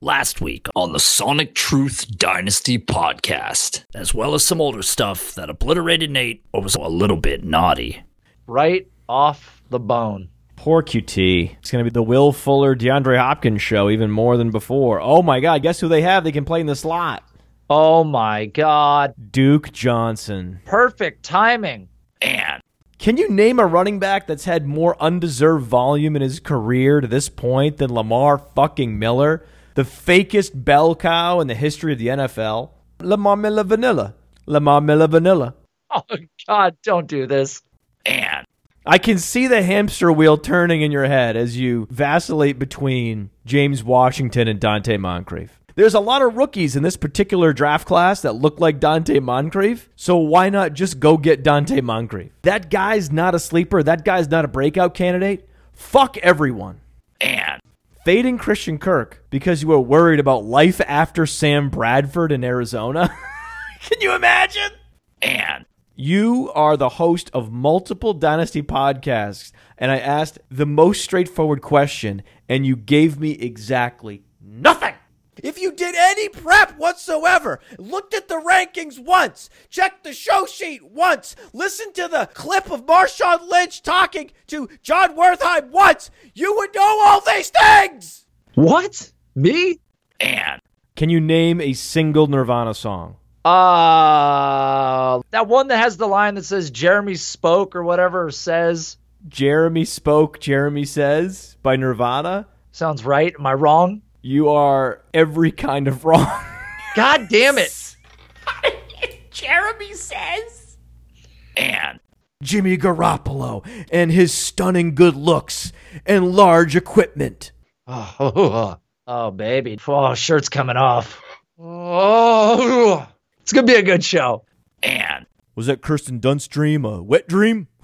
last week on the Sonic Truth Dynasty podcast, as well as some older stuff that obliterated Nate or was a little bit naughty. Right off the bone. Poor Coutee. It's going to be the Will Fuller, DeAndre Hopkins show even more than before. Oh my God, guess who they have? They can play in the slot. Oh my God. Duke Johnson. Perfect timing. And Can you name a running back that's had more undeserved volume in his career to this point than Lamar fucking Miller, the fakest bell cow in the history of the NFL? Lamar Miller Vanilla. Lamar Miller Vanilla. Oh God, don't do this. and I can see the hamster wheel turning in your head as you vacillate between James Washington and Donte Moncrief. There's a lot of rookies in this particular draft class that look like Donte Moncrief, so why not just go get Donte Moncrief? That guy's not a sleeper. That guy's not a breakout candidate. Fuck everyone. and Fading Christian Kirk because you were worried about life after Sam Bradford in Arizona. can you imagine? and You are the host of multiple Dynasty podcasts, and I asked the most straightforward question, and you gave me exactly nothing. If you did any prep whatsoever, looked at the rankings once, checked the show sheet once, listened to the clip of Marshawn Lynch talking to Jon Wertheim once, you would know all these things. What? Me? and Can you name a single Nirvana song? Uh, that one that has the line that says Jeremy spoke or whatever says. Jeremy Spoke, Jeremy Says by Nirvana. Sounds right. Am I wrong? You are every kind of wrong. God damn it. Jeremy says. and Jimmy Garoppolo and his stunning good looks and large equipment. Oh, oh, baby. Oh, shirt's coming off. Oh, it's going to be a good show. and Was that Kirsten Dunst dream a wet dream?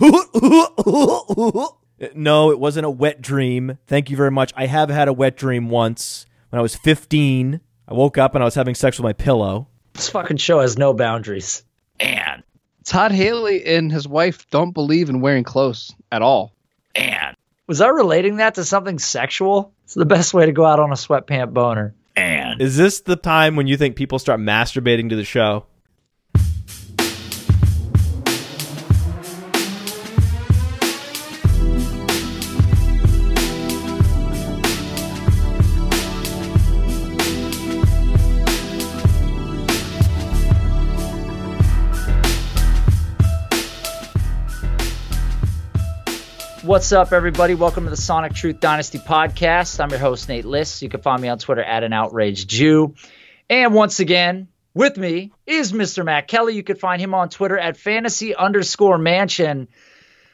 no, it wasn't a wet dream. Thank you very much. I have had a wet dream once when I was 15. I woke up and I was having sex with my pillow. This fucking show has no boundaries. and Todd Haley and his wife don't believe in wearing clothes at all. and Was I relating that to something sexual? It's the best way to go out on a sweatpant boner. and Is this the time when you think people start masturbating to the show? What's up, everybody? Welcome to the Sonic Truth Dynasty podcast. I'm your host, Nate List. You can find me on Twitter at an outraged Jew. And once again, with me is Mr. Matt Kelly. You can find him on Twitter at fantasy underscore mansion.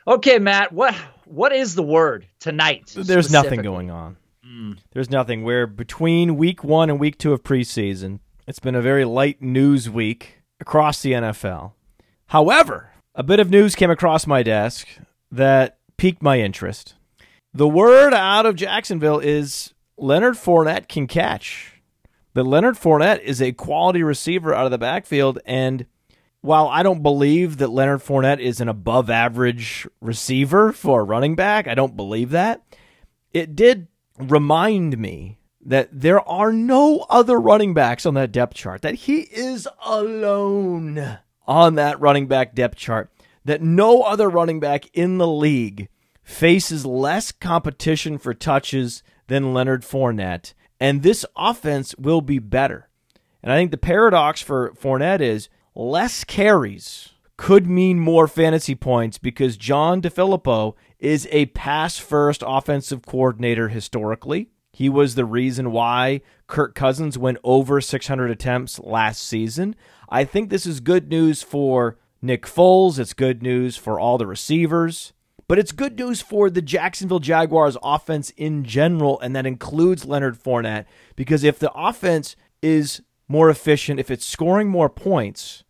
Okay, Matt, what what is the word tonight? There's nothing going on. Hmm. There's nothing. We're between week one and week two of preseason. It's been a very light news week across the NFL. However, a bit of news came across my desk that piqued my interest. The word out of Jacksonville is Leonard Fournette can catch. That Leonard Fournette is a quality receiver out of the backfield, and while I don't believe that Leonard Fournette is an above average receiver for a running back, I don't believe that. It did remind me that there are no other running backs on that depth chart, that he is alone on that running back depth chart, that no other running back in the league faces less competition for touches than Leonard Fournette, and this offense will be better. And I think the paradox for Fournette is less carries could mean more fantasy points because John DeFilippo is a pass first offensive coordinator historically. He was the reason why Kirk Cousins went over 600 attempts last season. I think this is good news for Nick Foles. It's good news for all the receivers. But it's good news for the Jacksonville Jaguars offense in general, and that includes Leonard Fournette, because if the offense is more efficient, if it's scoring more points,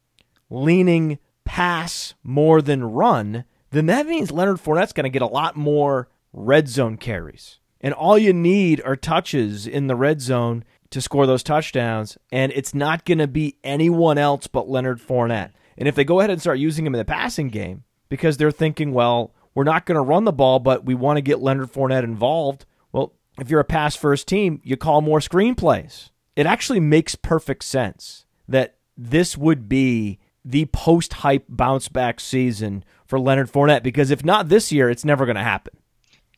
leaning pass more than run, then that means Leonard Fournette's going to get a lot more red zone carries. And all you need are touches in the red zone to score those touchdowns, and it's not going to be anyone else but Leonard Fournette. And if they go ahead and start using him in the passing game because they're thinking, well, we're not going to run the ball, but we want to get Leonard Fournette involved, well, if you're a pass first team, you call more screenplays. It actually makes perfect sense that this would be the post hype bounce back season for Leonard Fournette because if not this year, it's never going to happen.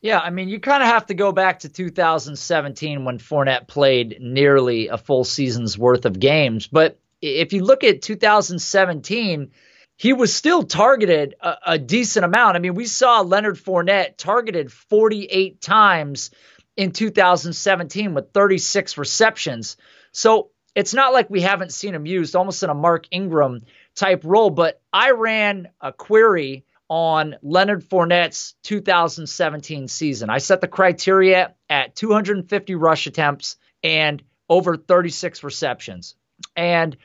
Yeah, I mean, you kind of have to go back to 2017 when Fournette played nearly a full season's worth of games. But if you look at 2017, he was still targeted a, a, decent amount. I mean, we saw Leonard Fournette targeted 48 times in 2017 with 36 receptions. So it's not like we haven't seen him used almost in a Mark Ingram type role. But I ran a query on Leonard Fournette's 2017 season. I set the criteria at 250 rush attempts and over 36 receptions. And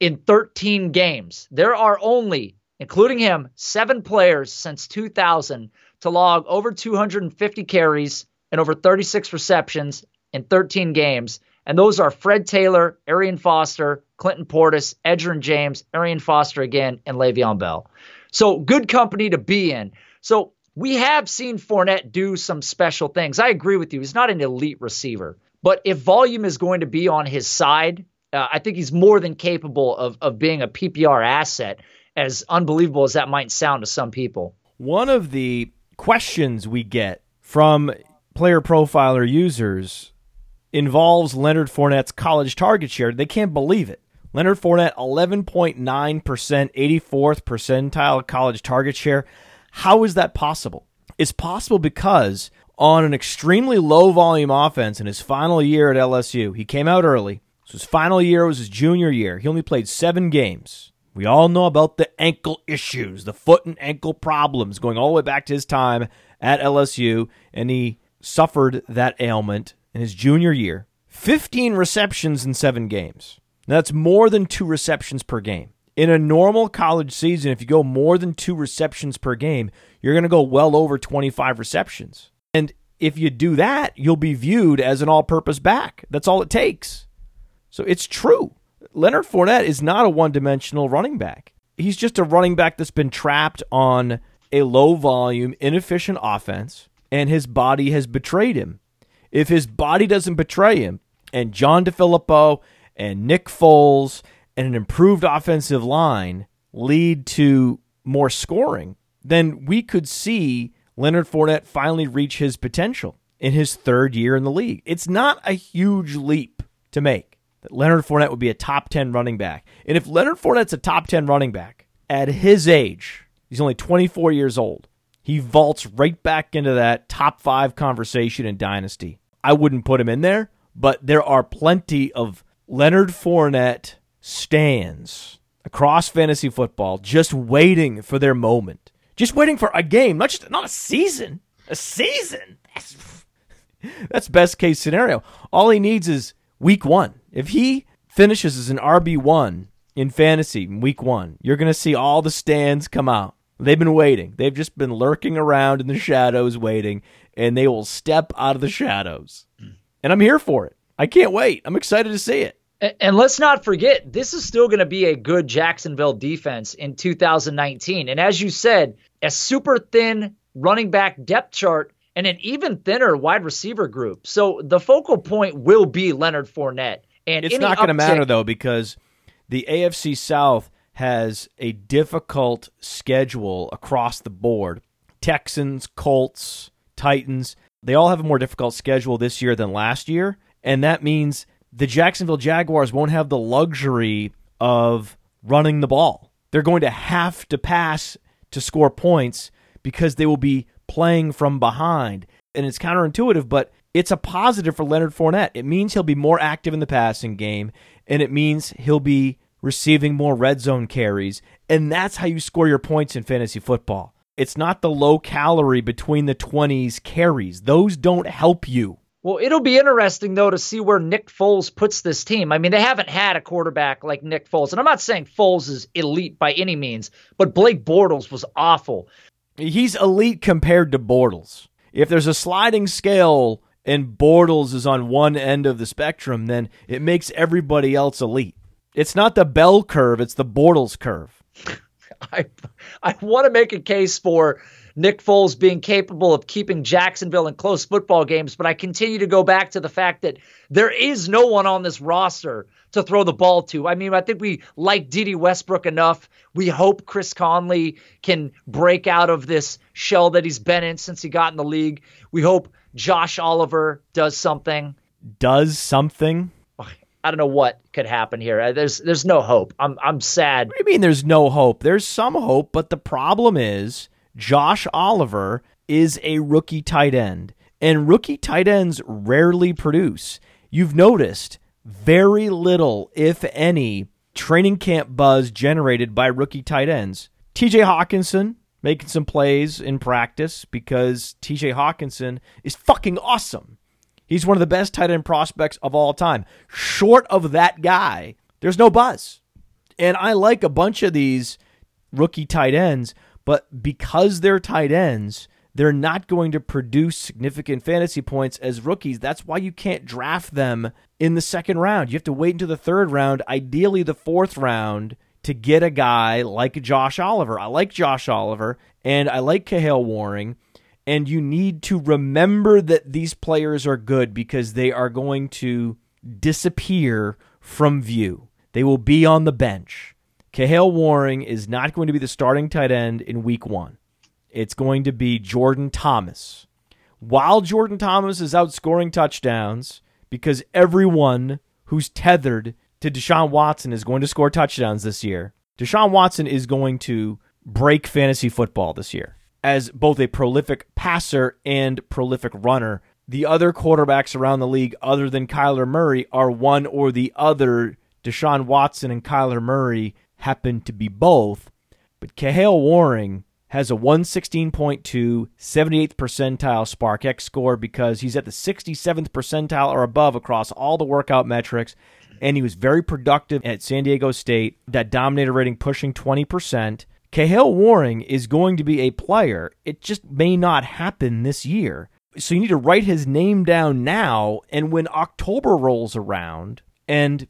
in 13 games, there are only, including him, seven players since 2000 to log over 250 carries and over 36 receptions in 13 games. And those are Fred Taylor, Arian Foster, Clinton Portis, Edgerrin James, Arian Foster again, and Le'Veon Bell. So good company to be in. So we have seen Fournette do some special things. I agree with you. He's not an elite receiver, but if volume is going to be on his side, uh, I think he's more than capable of of being a PPR asset. As unbelievable as that might sound to some people. One of the questions we get from player profiler users involves Leonard Fournette's college target share. They can't believe it. Leonard Fournette, 11.9%, 84th percentile college target share. How is that possible? It's possible because on an extremely low volume offense in his final year at LSU, he came out early. So his final year was his junior year. He only played seven games. We all know about the ankle issues, the foot and ankle problems going all the way back to his time at LSU, and he suffered that ailment in his junior year. 15 receptions in seven games. Now, That's more than two receptions per game. In a normal college season, if you go more than two receptions per game, you're going to go well over 25 receptions. And if you do that, you'll be viewed as an all purpose back. That's all it takes. So it's true. Leonard Fournette is not a one dimensional running back. He's just a running back that's been trapped on a low volume, inefficient offense, and his body has betrayed him. If his body doesn't betray him, and John DeFilippo and Nick Foles and an improved offensive line lead to more scoring, then we could see Leonard Fournette finally reach his potential in his third year in the league. It's not a huge leap to make that Leonard Fournette would be a top 10 running back. And if Leonard Fournette's a top 10 running back at his age, he's only 24 years old, he vaults right back into that top five conversation in Dynasty. I wouldn't put him in there, but there are plenty of Leonard Fournette stands across fantasy football just waiting for their moment. Just waiting for a game, not just not a season. A season. That's, that's best case scenario. All he needs is week 1. If he finishes as an RB1 in fantasy in week 1, you're going to see all the stands come out. They've been waiting. They've just been lurking around in the shadows waiting, and they will step out of the shadows. Hmm. And I'm here for it. I can't wait. I'm excited to see it. And let's not forget, this is still going to be a good Jacksonville defense in 2019. And as you said, a super thin running back depth chart and an even thinner wide receiver group. So the focal point will be Leonard Fournette. And it's not going to matter though because the AFC South has a difficult schedule across the board. Texans, Colts, Titans, they all have a more difficult schedule this year than last year. And that means the Jacksonville Jaguars won't have the luxury of running the ball. They're going to have to pass to score points because they will be playing from behind. And it's counterintuitive, but it's a positive for Leonard Fournette. It means he'll be more active in the passing game, and it means he'll be receiving more red zone carries. And that's how you score your points in fantasy football. It's not the low calorie between the 20s carries, those don't help you. Well, it'll be interesting though to see where Nick Foles puts this team. I mean, they haven't had a quarterback like Nick Foles, and I'm not saying Foles is elite by any means, but Blake Bortles was awful. He's elite compared to Bortles. If there's a sliding scale and Bortles is on one end of the spectrum, then it makes everybody else elite. It's not the bell curve, it's the Bortles curve. I I want to make a case for Nick Foles being capable of keeping Jacksonville in close football games, but I continue to go back to the fact that there is no one on this roster to throw the ball to. I mean, I think we like Dede Westbrook enough. We hope Chris Conley can break out of this shell that he's been in since he got in the league. We hope Josh Oliver does something. Does something? I don't know what could happen here. Uh, There's there's no hope. I'm I'm sad. What do you mean there's no hope? There's some hope, but the problem is Josh Oliver is a rookie tight end, and rookie tight ends rarely produce. You've noticed very little, if any, training camp buzz generated by rookie tight ends. TJ Hockenson making some plays in practice because TJ Hockenson is fucking awesome. He's one of the best tight end prospects of all time. Short of that guy, there's no buzz. And I like a bunch of these rookie tight ends, but because they're tight ends, they're not going to produce significant fantasy points as rookies. That's why you can't draft them in the second round. You have to wait until the third round, ideally the fourth round, to get a guy like Josh Oliver. I like Josh Oliver and I like Kahale Warring. And you need to remember that these players are good because they are going to disappear from view. They will be on the bench. Kahale Warring is not going to be the starting tight end in week one. It's going to be Jordan Thomas. While Jordan Thomas is outscoring touchdowns, because everyone who's tethered to Deshaun Watson is going to score touchdowns this year, Deshaun Watson is going to break fantasy football this year as both a prolific passer and prolific runner. The other quarterbacks around the league, other than Kyler Murray, are one or the other. Deshaun Watson and Kyler Murray happen to be both. But Kahale Warring has a 116.2 78th percentile SPARQ-x score because he's at the 67th percentile or above across all the workout metrics. And he was very productive at San Diego State, that dominator rating pushing 20%. Kahale Warring is going to be a player. It just may not happen this year. So you need to write his name down now. And when October rolls around and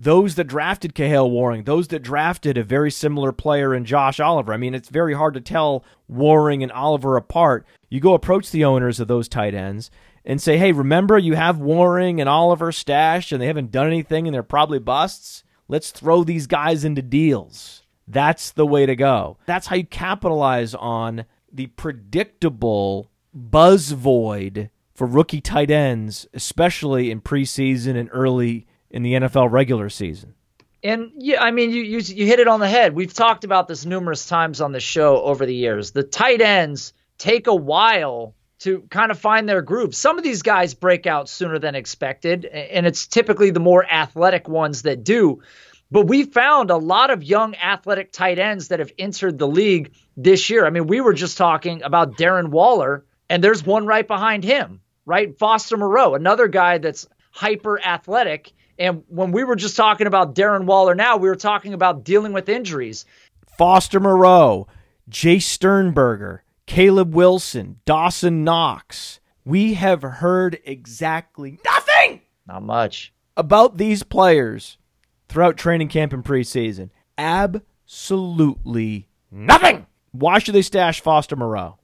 those that drafted Kahale Warring, those that drafted a very similar player in Josh Oliver. I mean, it's very hard to tell Warring and Oliver apart. You go approach the owners of those tight ends and say, hey, remember you have Warring and Oliver stashed and they haven't done anything and they're probably busts? Let's throw these guys into deals. That's the way to go. That's how you capitalize on the predictable buzz void for rookie tight ends, especially in preseason and early in the NFL regular season. And yeah, I mean, you, you you hit it on the head. We've talked about this numerous times on the show over the years. The tight ends take a while to kind of find their groove. Some of these guys break out sooner than expected, and it's typically the more athletic ones that do. But we found a lot of young athletic tight ends that have entered the league this year. I mean, we were just talking about Darren Waller, and there's one right behind him, right? Foster Moreau, another guy that's hyper athletic. And when we were just talking about Darren Waller now, we were talking about dealing with injuries. Foster Moreau, Jace Sternberger, Caleb Wilson, Dawson Knox. We have heard exactly nothing Not much. about these players throughout training camp and preseason. Absolutely nothing. Why should they stash Foster Moreau?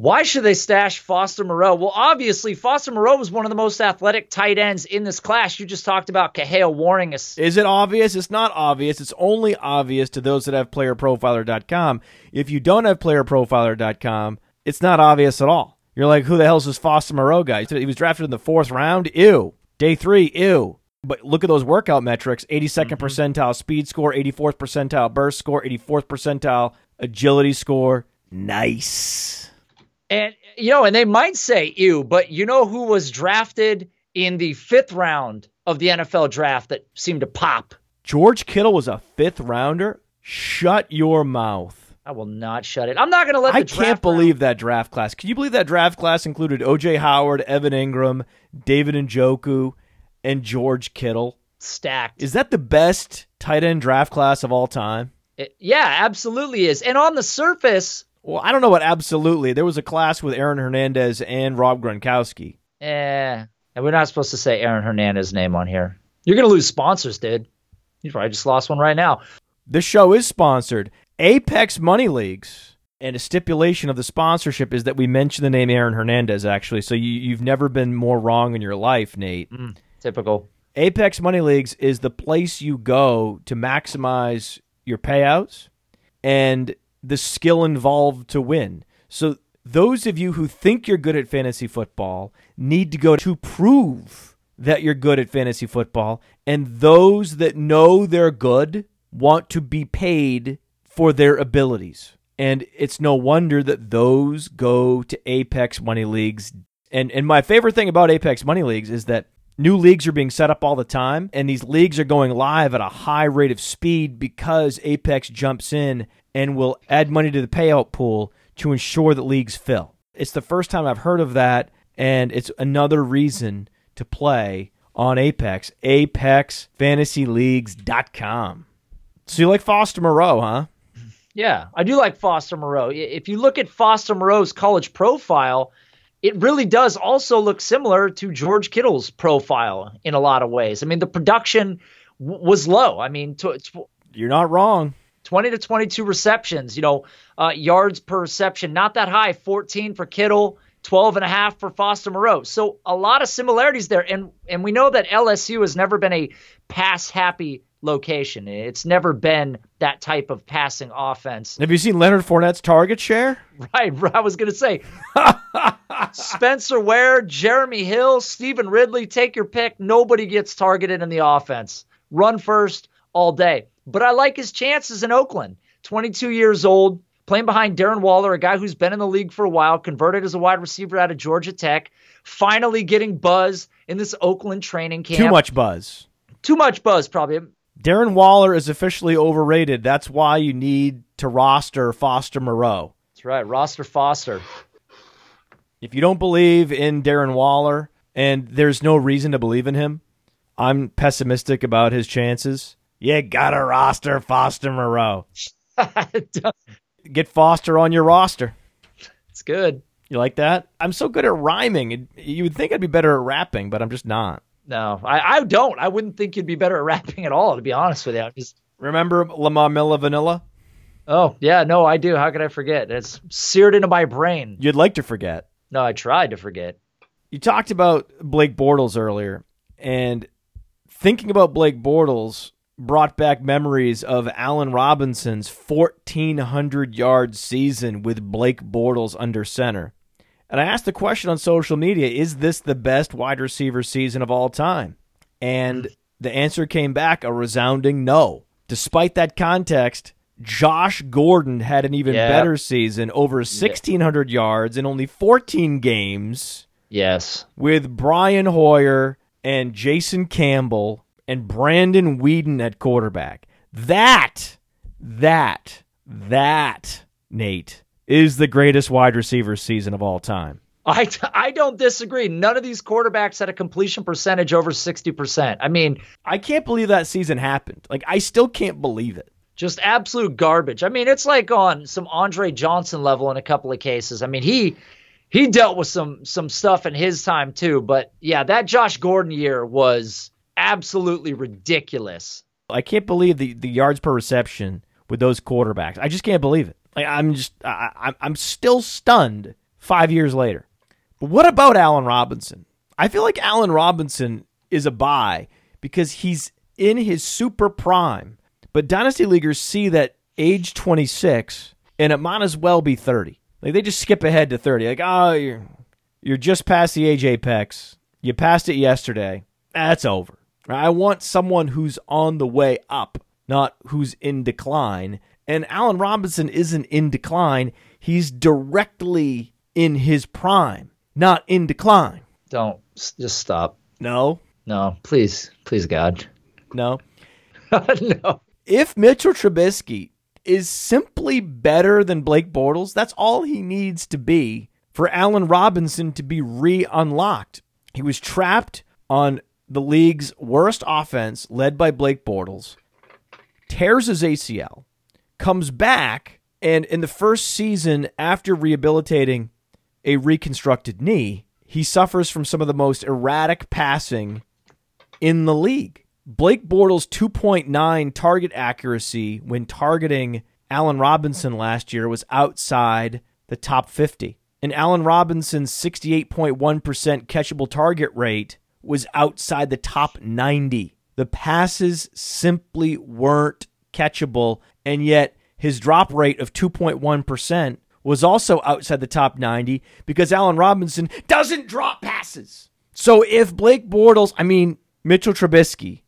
Why should they stash Foster Moreau? Well, obviously, Foster Moreau was one of the most athletic tight ends in this class. You just talked about Kahale Warring. Is it obvious? It's not obvious. It's only obvious to those that have playerprofiler.com. If you don't have playerprofiler.com, it's not obvious at all. You're like, who the hell's this Foster Moreau guy? He was drafted in the fourth round. Ew. Day three. Ew. But look at those workout metrics 82nd mm-hmm. percentile speed score, 84th percentile burst score, 84th percentile agility score. Nice. And you know, and they might say ew, but you know who was drafted in the fifth round of the NFL draft that seemed to pop? George Kittle was a fifth rounder. Shut your mouth. I will not shut it. I'm not going to let. The I can't believe that draft class. Can you believe that draft class included O.J. Howard, Evan Engram, David Njoku, and George Kittle? stacked. Is that the best tight end draft class of all time? It- yeah, absolutely is. And on the surface, Well, I don't know what absolutely. There was a class with Aaron Hernandez and Rob Gronkowski. Yeah. and we're not supposed to say Aaron Hernandez's name on here. You're going to lose sponsors, dude. You probably just lost one right now. This show is sponsored. Apex Money Leagues And a stipulation of the sponsorship is that we mention the name Aaron Hernandez, actually. So you, you've never been more wrong in your life, Nate. Mm, Typical. Apex Money Leagues is the place you go to maximize your payouts and the skill involved to win. So those of you who think you're good at fantasy football need to go to prove that you're good at fantasy football and those that know they're good want to be paid for their abilities. And it's no wonder that those go to Apex Money Leagues. And and my favorite thing about Apex Money Leagues is that new leagues are being set up all the time and these leagues are going live at a high rate of speed because Apex jumps in and will add money to the payout pool to ensure that leagues fill. It's the first time I've heard of that and it's another reason to play on Apex, apexfantasyleagues.com. So you like Foster Moreau, huh? Yeah, I do like Foster Moreau. If you look at Foster Moreau's college profile, it really does also look similar to George Kittle's profile in a lot of ways. I mean, the production w- was low. I mean, tw- tw- You're not wrong. 20 to 22 receptions, you know, uh, yards per reception, not that high, 14 for Kittle, 12 and a half for Foster Moreau. So a lot of similarities there. And, and we know that LSU has never been a pass happy location. It's never been that type of passing offense. Have you seen Leonard Fournette's target share? Right. I was going to say Spencer Ware, Jeremy Hill, Stevan Ridley, take your pick. Nobody gets targeted in the offense. Run first all day. But I like his chances in Oakland. 22 years old, playing behind Darren Waller, a guy who's been in the league for a while, converted as a wide receiver out of Georgia Tech, finally getting buzz in this Oakland training camp. Too much buzz. Too much buzz, probably. Darren Waller is officially overrated. That's why you need to roster Foster Moreau. That's right. Roster Foster. If you don't believe in Darren Waller, and there's no reason to believe in him, I'm pessimistic about his chances. You gotta roster Foster Moreau. Get Foster on your roster. it's good. You like that? I'm so good at rhyming. You would think I'd be better at rapping, but I'm just not. No, I, I don't. I wouldn't think you'd be better at rapping at all, to be honest with you. I'm just Remember Lamar Milla Vanilla? Oh, yeah, no, I do. How could I forget? It's seared into my brain. You'd like to forget. No, I tried to forget. You talked about Blake Bortles earlier, and thinking about Blake Bortles brought back memories of Allen Robinson's 1,400 yard season with Blake Bortles under center. And I asked the question on social media is this the best wide receiver season of all time? And the answer came back a resounding no. Despite that context, Josh Gordon had an even Yeah. better season, over 1,600 yards in only 14 games Yes. with Brian Hoyer and Jason Campbell and Brandon Weeden at quarterback. That, that, that, Nate, is the greatest wide receiver season of all time. I, I don't disagree. None of these quarterbacks had a completion percentage over 60%. I mean, I can't believe that season happened. Like, I still can't believe it. just absolute garbage. I mean, it's like on some Andre Johnson level in a couple of cases. I mean, he he dealt with some some stuff in his time too, but yeah, that Josh Gordon year was absolutely ridiculous. I can't believe the, the yards per reception with those quarterbacks. I just can't believe it. Like, I'm just, I, I'm still stunned five years later. But what about Allen Robinson? I feel like Allen Robinson is a buy because he's in his super prime. But Dynasty Leaguers see that age 26 and it might as well be 30. Like they just skip ahead to 30. Like, oh, you're, you're just past the age apex. You passed it yesterday. That's over. I want someone who's on the way up, not who's in decline. And Allen Robinson isn't in decline. He's directly in his prime, not in decline. Don't just stop. No, No, please, please, God, no. no. If Mitchell Trubisky is simply better than Blake Bortles, that's all he needs to be for Allen Robinson to be re unlocked. He was trapped on the league's worst offense, led by Blake Bortles, tears his ACL, comes back, and in the first season after rehabilitating a reconstructed knee, he suffers from some of the most erratic passing in the league. Blake Bortles' 2.9 target accuracy when targeting Allen Robinson last year was outside the top 50. And Allen Robinson's 68.1% catchable target rate was outside the top 90. The passes simply weren't catchable, and yet his drop rate of 2.1% was also outside the top 90 because Allen Robinson doesn't drop passes. So if Blake Bortles, I mean, Mitchell Trubisky,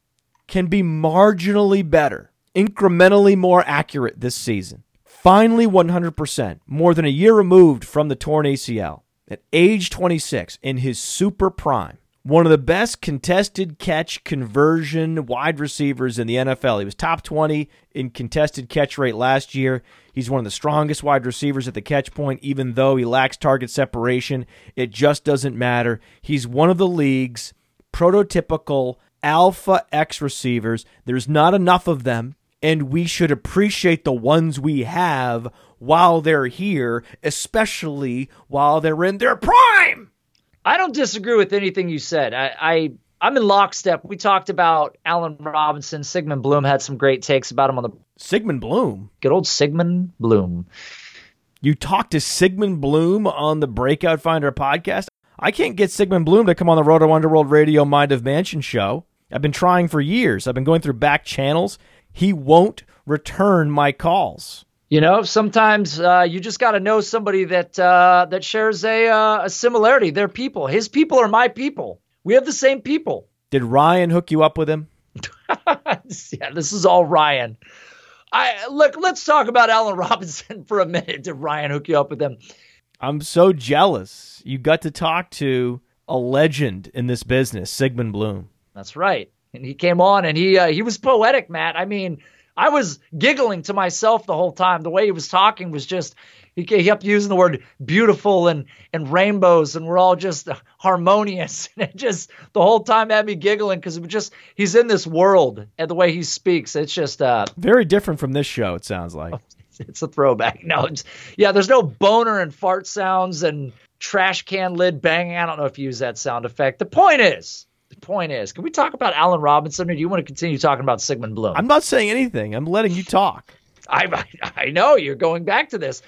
can be marginally better, incrementally more accurate this season, finally 100%, more than a year removed from the torn ACL, at age 26, in his super prime, one of the best contested catch conversion wide receivers in the NFL. He was top 20 in contested catch rate last year. He's one of the strongest wide receivers at the catch point, even though he lacks target separation. It just doesn't matter. He's one of the league's prototypical alpha X receivers. There's not enough of them, and we should appreciate the ones we have while they're here, especially while they're in their prime. I don't disagree with anything you said. I, I I'm in lockstep. We talked about Allen Robinson. Sigmund Bloom had some great takes about him on the Sigmund Bloom. good old Sigmund Bloom. You talked to Sigmund Bloom on the Breakout Finder podcast. I can't get Sigmund Bloom to come on the Roto Underworld Radio Mind of Mansion show. I've been trying for years. I've been going through back channels. He won't return my calls. You know, sometimes uh, you just got to know somebody that uh, that shares a uh, a similarity. They're people. His people are my people. We have the same people. Did Ryan hook you up with him? yeah, this is all Ryan. I look. Let's talk about Allen Robinson for a minute. Did Ryan hook you up with him? I'm so jealous. You got to talk to a legend in this business, Sigmund Bloom. That's right. And he came on and he uh, he was poetic, Matt. I mean, I was giggling to myself the whole time. The way he was talking was just he, kept using the word beautiful and and rainbows, and we're all just harmonious. And it just the whole time had me giggling because it was just he's in this world and the way he speaks. It's just uh, Very different from this show, it sounds like. it's a throwback. No, it's, yeah, there's no boner and fart sounds and trash can lid banging. I don't know if you use that sound effect. The point is, point is, can we talk about Allen Robinson, or do you want to continue talking about Sigmund Bloom? I'm not saying anything. I'm letting you talk. I, I know you're going back to this.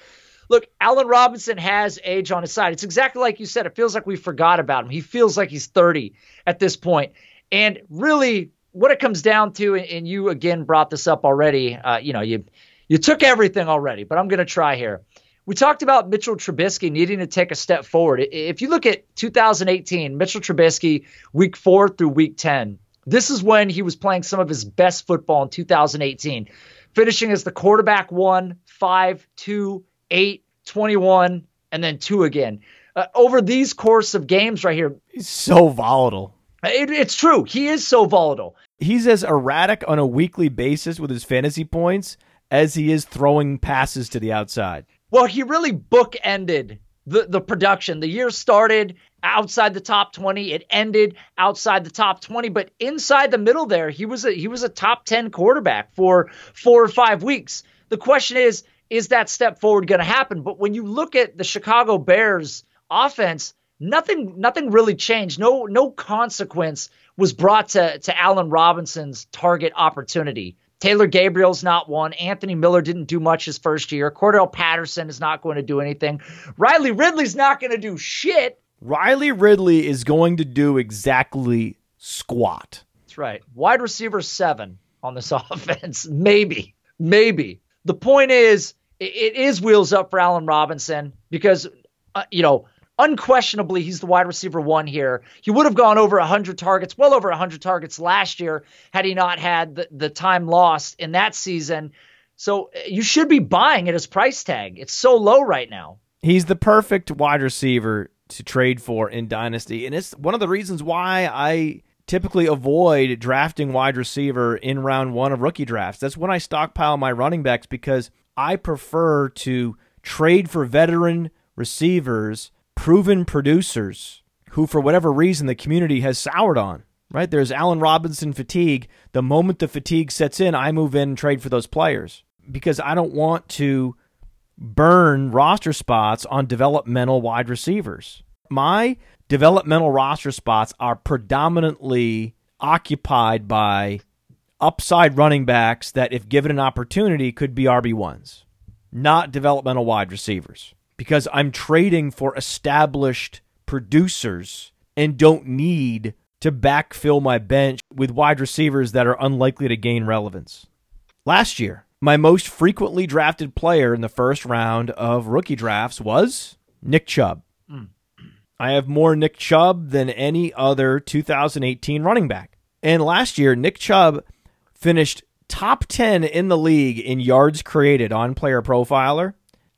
Look, Allen Robinson has age on his side. It's exactly like you said. It feels like we forgot about him. He feels like he's 30 at this point. And really, what it comes down to, and you again brought this up already. Uh, you know, you you took everything already, but I'm going to try here. We talked about Mitchell Trubisky needing to take a step forward. If you look at 2018, Mitchell Trubisky, week four through week 10, this is when he was playing some of his best football in 2018, finishing as the quarterback one, five, two, eight, 21, and then two again. Uh, over these course of games right here, He's so volatile. it, it's true. He is so volatile. He's as erratic on a weekly basis with his fantasy points as he is throwing passes to the outside. Well, he really bookended the, the production. The year started outside the top 20. It ended outside the top 20, but inside the middle there, he was a he was a top 10 quarterback for four or five weeks. The question is, is that step forward going to happen? But when you look at the Chicago Bears offense, nothing nothing really changed. No no consequence was brought to to Allen Robinson's target opportunity. Taylor Gabriel's not one. Anthony Miller didn't do much his first year. Cordarrelle Patterson is not going to do anything. Riley Ridley's not going to do shit. Riley Ridley is going to do exactly squat. That's right. Wide receiver seven on this offense. Maybe. Maybe. The point is, it, is wheels up for Allen Robinson because, uh, you know, unquestionably he's the wide receiver one here. He would have gone over 100 targets, well over 100 targets last year had he not had the, the time lost in that season. So uh, you should be buying at his price tag. It's so low right now. He's the perfect wide receiver to trade for in Dynasty. And it's one of the reasons why I typically avoid drafting wide receiver in round one of rookie drafts. That's when I stockpile my running backs because I prefer to trade for veteran receivers, proven producers who, for whatever reason, the community has soured on. Right? There's Allen Robinson fatigue. The moment the fatigue sets in, I move in and trade for those players because I don't want to burn roster spots on developmental wide receivers. My developmental roster spots are predominantly occupied by upside running backs that, if given an opportunity, could be RB1s, not developmental wide receivers. Because I'm trading for established producers and don't need to backfill my bench with wide receivers that are unlikely to gain relevance. Last year, my most frequently drafted player in the first round of rookie drafts was Nick Chubb. I have more Nick Chubb than any other 2018 running back. And last year, Nick Chubb finished top 10 in the league in yards created on Player Profiler,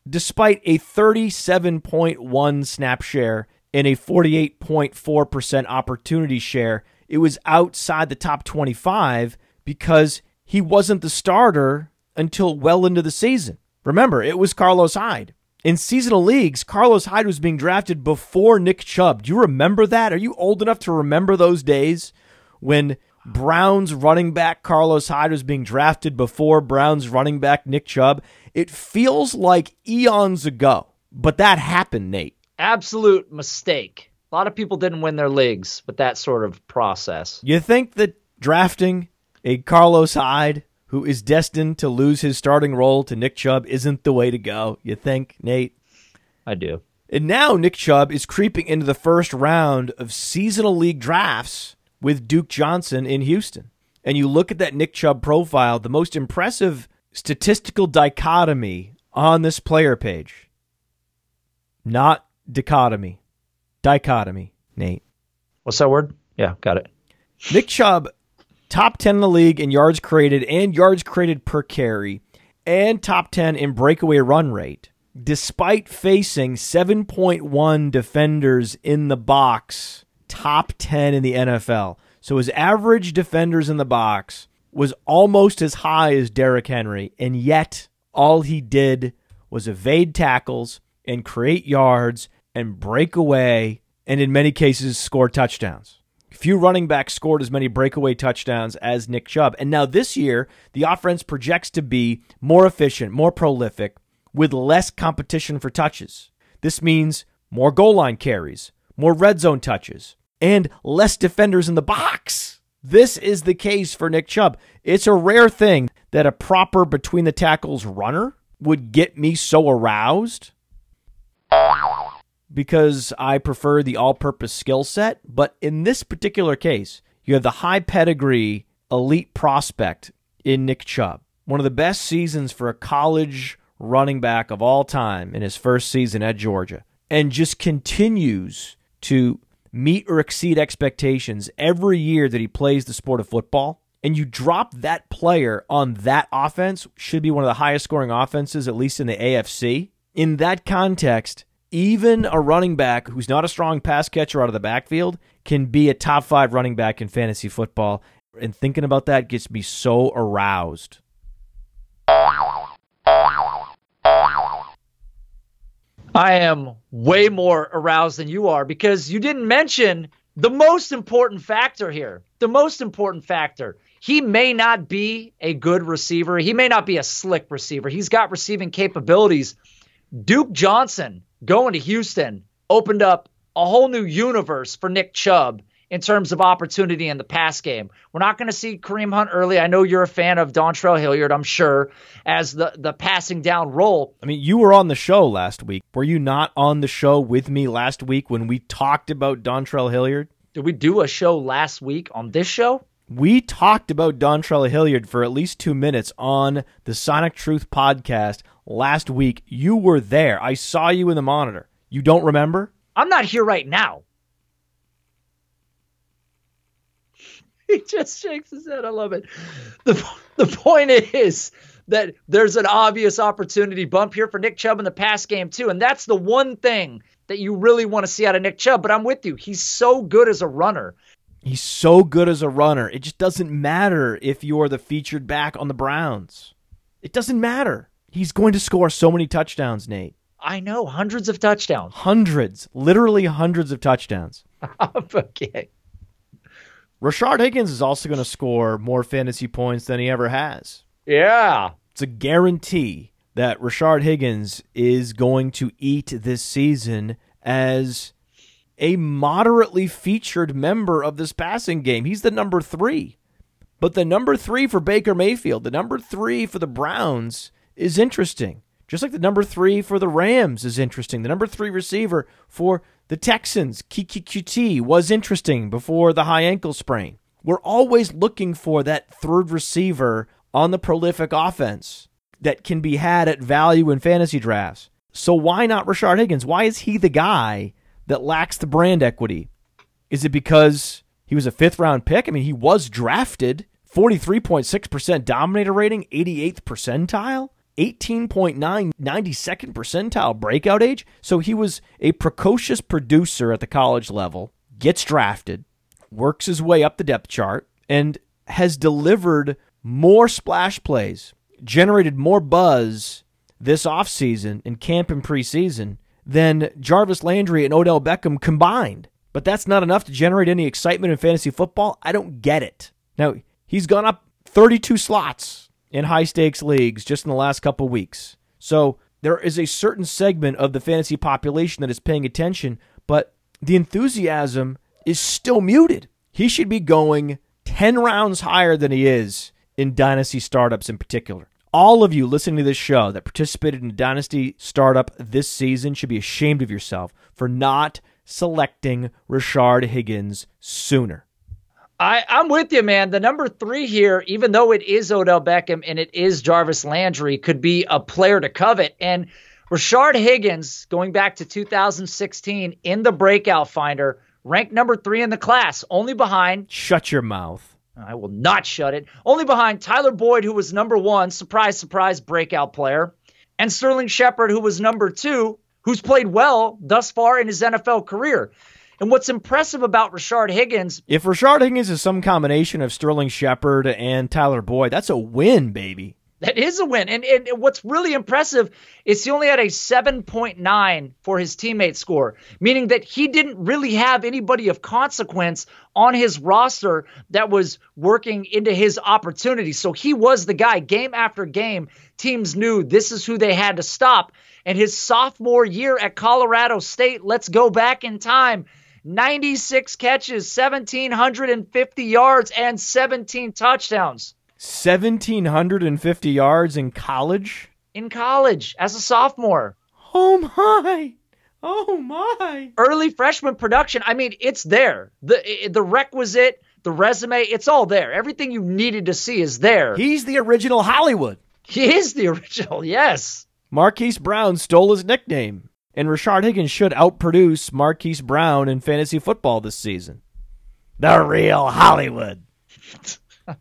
despite a 37.1 snap share and a 48.4% opportunity share. It was outside the top 25 because he wasn't the starter until well into the season. Remember, it was Carlos Hyde. In seasonal leagues, Carlos Hyde was being drafted before Nick Chubb. Do you remember that? Are you old enough to remember those days when Browns running back Carlos Hyde was being drafted before Browns running back Nick Chubb? It feels like eons ago, but that happened, Nate. Absolute mistake. A lot of people didn't win their leagues with that sort of process. You think that drafting a Carlos Hyde who is destined to lose his starting role to Nick Chubb isn't the way to go. You think, Nate? I do. And now Nick Chubb is creeping into the first round of seasonal league drafts with Duke Johnson in Houston. And you look at that Nick Chubb profile, the most impressive statistical dichotomy on this player page. Not dichotomy, dichotomy, Nate. What's that word? Yeah, got it. Nick Chubb top 10 in the league in yards created and yards created per carry, and top 10 in breakaway run rate, despite facing 7.1 defenders in the box, top 10 in the NFL. So his average defenders in the box was almost as high as Derrick Henry, and yet all he did was evade tackles and create yards and break away, and in many cases, score touchdowns. Few running backs scored as many breakaway touchdowns as Nick Chubb. And now this year, the offense projects to be more efficient, more prolific, with less competition for touches. This means more goal line carries, more red zone touches, and less defenders in the box. This is the case for Nick Chubb. It's a rare thing that a proper between the tackles runner would get me so aroused because I prefer the all purpose skill set. But in this particular case, you have the high pedigree elite prospect in Nick Chubb. One of the best seasons for a college running back of all time in his first season at Georgia. And just continues to meet or exceed expectations every year that he plays the sport of football. And you drop that player on that offense, should be one of the highest scoring offenses, at least in the AFC. In that context, even a running back who's not a strong pass catcher out of the backfield can be a top five running back in fantasy football. And thinking about that gets me so aroused. I am way more aroused than you are because you didn't mention the most important factor here. The most important factor. He may not be a good receiver. He may not be a slick receiver. He's got receiving capabilities. Duke Johnson going to Houston opened up a whole new universe for Nick Chubb in terms of opportunity in the pass game. We're not going to see Kareem Hunt early. I know you're a fan of Dontrell Hilliard, I'm sure, as the, the passing down role. I mean, you were on the show last week. Were you not on the show with me last week when we talked about Dontrell Hilliard? Did we do a show last week on this show? We talked about Dontrell Hilliard for at least two minutes on the Sonic Truth podcast last week. You were there. I saw you in the monitor. You don't remember? I'm not here right now. He just shakes his head. I love it. The, the point is that there's an obvious opportunity bump here for Nick Chubb in the pass game, too. And that's the one thing that you really want to see out of Nick Chubb. But I'm with you. He's so good as a runner. He's so good as a runner. It just doesn't matter if you're the featured back on the Browns. It doesn't matter. He's going to score so many touchdowns, Nate. I know, hundreds of touchdowns. Hundreds, literally hundreds of touchdowns. okay. Rashard Higgins is also going to score more fantasy points than he ever has. Yeah. It's a guarantee that Rashard Higgins is going to eat this season as a moderately featured member of this passing game. He's the number three. But the number three for Baker Mayfield, the number three for the Browns is interesting. Just like the number three for the Rams is interesting. The number three receiver for the Texans, Keke Coutee, was interesting before the high ankle sprain. We're always looking for that third receiver on the prolific offense that can be had at value in fantasy drafts. So why not Rashard Higgins? Why is he the guy that lacks the brand equity? Is it because he was a fifth round pick? I mean, he was drafted, 43.6% dominator rating, 88th percentile. 18.9 92nd percentile breakout age. So he was a precocious producer at the college level, gets drafted, works his way up the depth chart, and has delivered more splash plays, generated more buzz this offseason in camp and preseason than Jarvis Landry and Odell Beckham combined. But that's not enough to generate any excitement in fantasy football. I don't get it. Now, he's gone up 32 slots in high stakes leagues just in the last couple weeks. So there is a certain segment of the fantasy population that is paying attention, but the enthusiasm is still muted. He should be going 10 rounds higher than he is in dynasty startups in particular. All of you listening to this show that participated in a dynasty startup this season should be ashamed of yourself for not selecting Rashard Higgins sooner. I, I'm with you, man. The number three here, even though it is Odell Beckham and it is Jarvis Landry, could be a player to covet. And Rashard Higgins, going back to 2016 in the breakout finder, ranked number three in the class, only behind. Shut your mouth. I will not shut it. Only behind Tyler Boyd, who was number one, surprise, surprise, breakout player, and Sterling Shepard, who was number two, who's played well thus far in his NFL career. And what's impressive about Rashard Higgins. If Rashard Higgins is some combination of Sterling Shepard and Tyler Boyd, that's a win, baby. That is a win. And, and what's really impressive is he only had a 7.9 for his teammate score, meaning that he didn't really have anybody of consequence on his roster that was working into his opportunity. So he was the guy game after game. Teams knew this is who they had to stop. And his sophomore year at Colorado State, let's go back in time. 96 catches, 1,750 yards, and 17 touchdowns. 1,750 yards in college? In college, as a sophomore. Oh my. Oh my. Early freshman production. I mean, it's there. The the requisite, the resume, it's all there. Everything you needed to see is there. He's the original Hollywood. He is the original, yes. Marquise Brown stole his nickname and Rashard Higgins should outproduce Marquise Brown in fantasy football this season. The real Hollywood.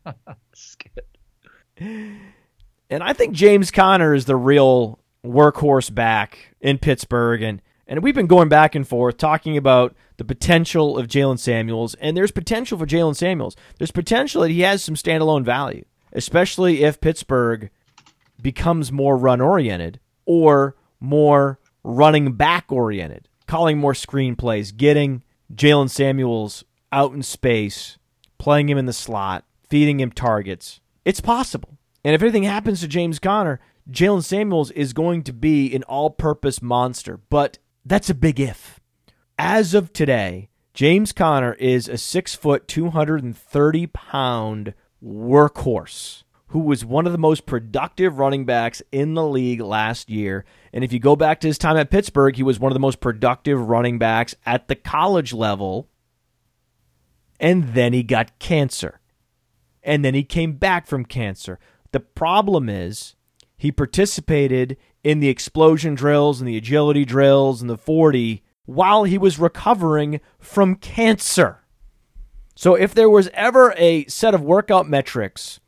and I think James Conner is the real workhorse back in Pittsburgh. And, and we've been going back and forth talking about the potential of Jaylen Samuels. And there's potential for Jaylen Samuels. There's potential that he has some standalone value, especially if Pittsburgh becomes more run oriented or more running back oriented, calling more screenplays, getting Jaylen Samuels out in space, playing him in the slot, feeding him targets. It's possible. And if anything happens to James Conner, Jaylen Samuels is going to be an all purpose monster. But that's a big if. As of today, James Conner is a six foot, 230 pound workhorse who was one of the most productive running backs in the league last year. And if you go back to his time at Pittsburgh, he was one of the most productive running backs at the college level. And then he got cancer. And then he came back from cancer. The problem is he participated in the explosion drills and the agility drills and the 40 while he was recovering from cancer. So if there was ever a set of workout metrics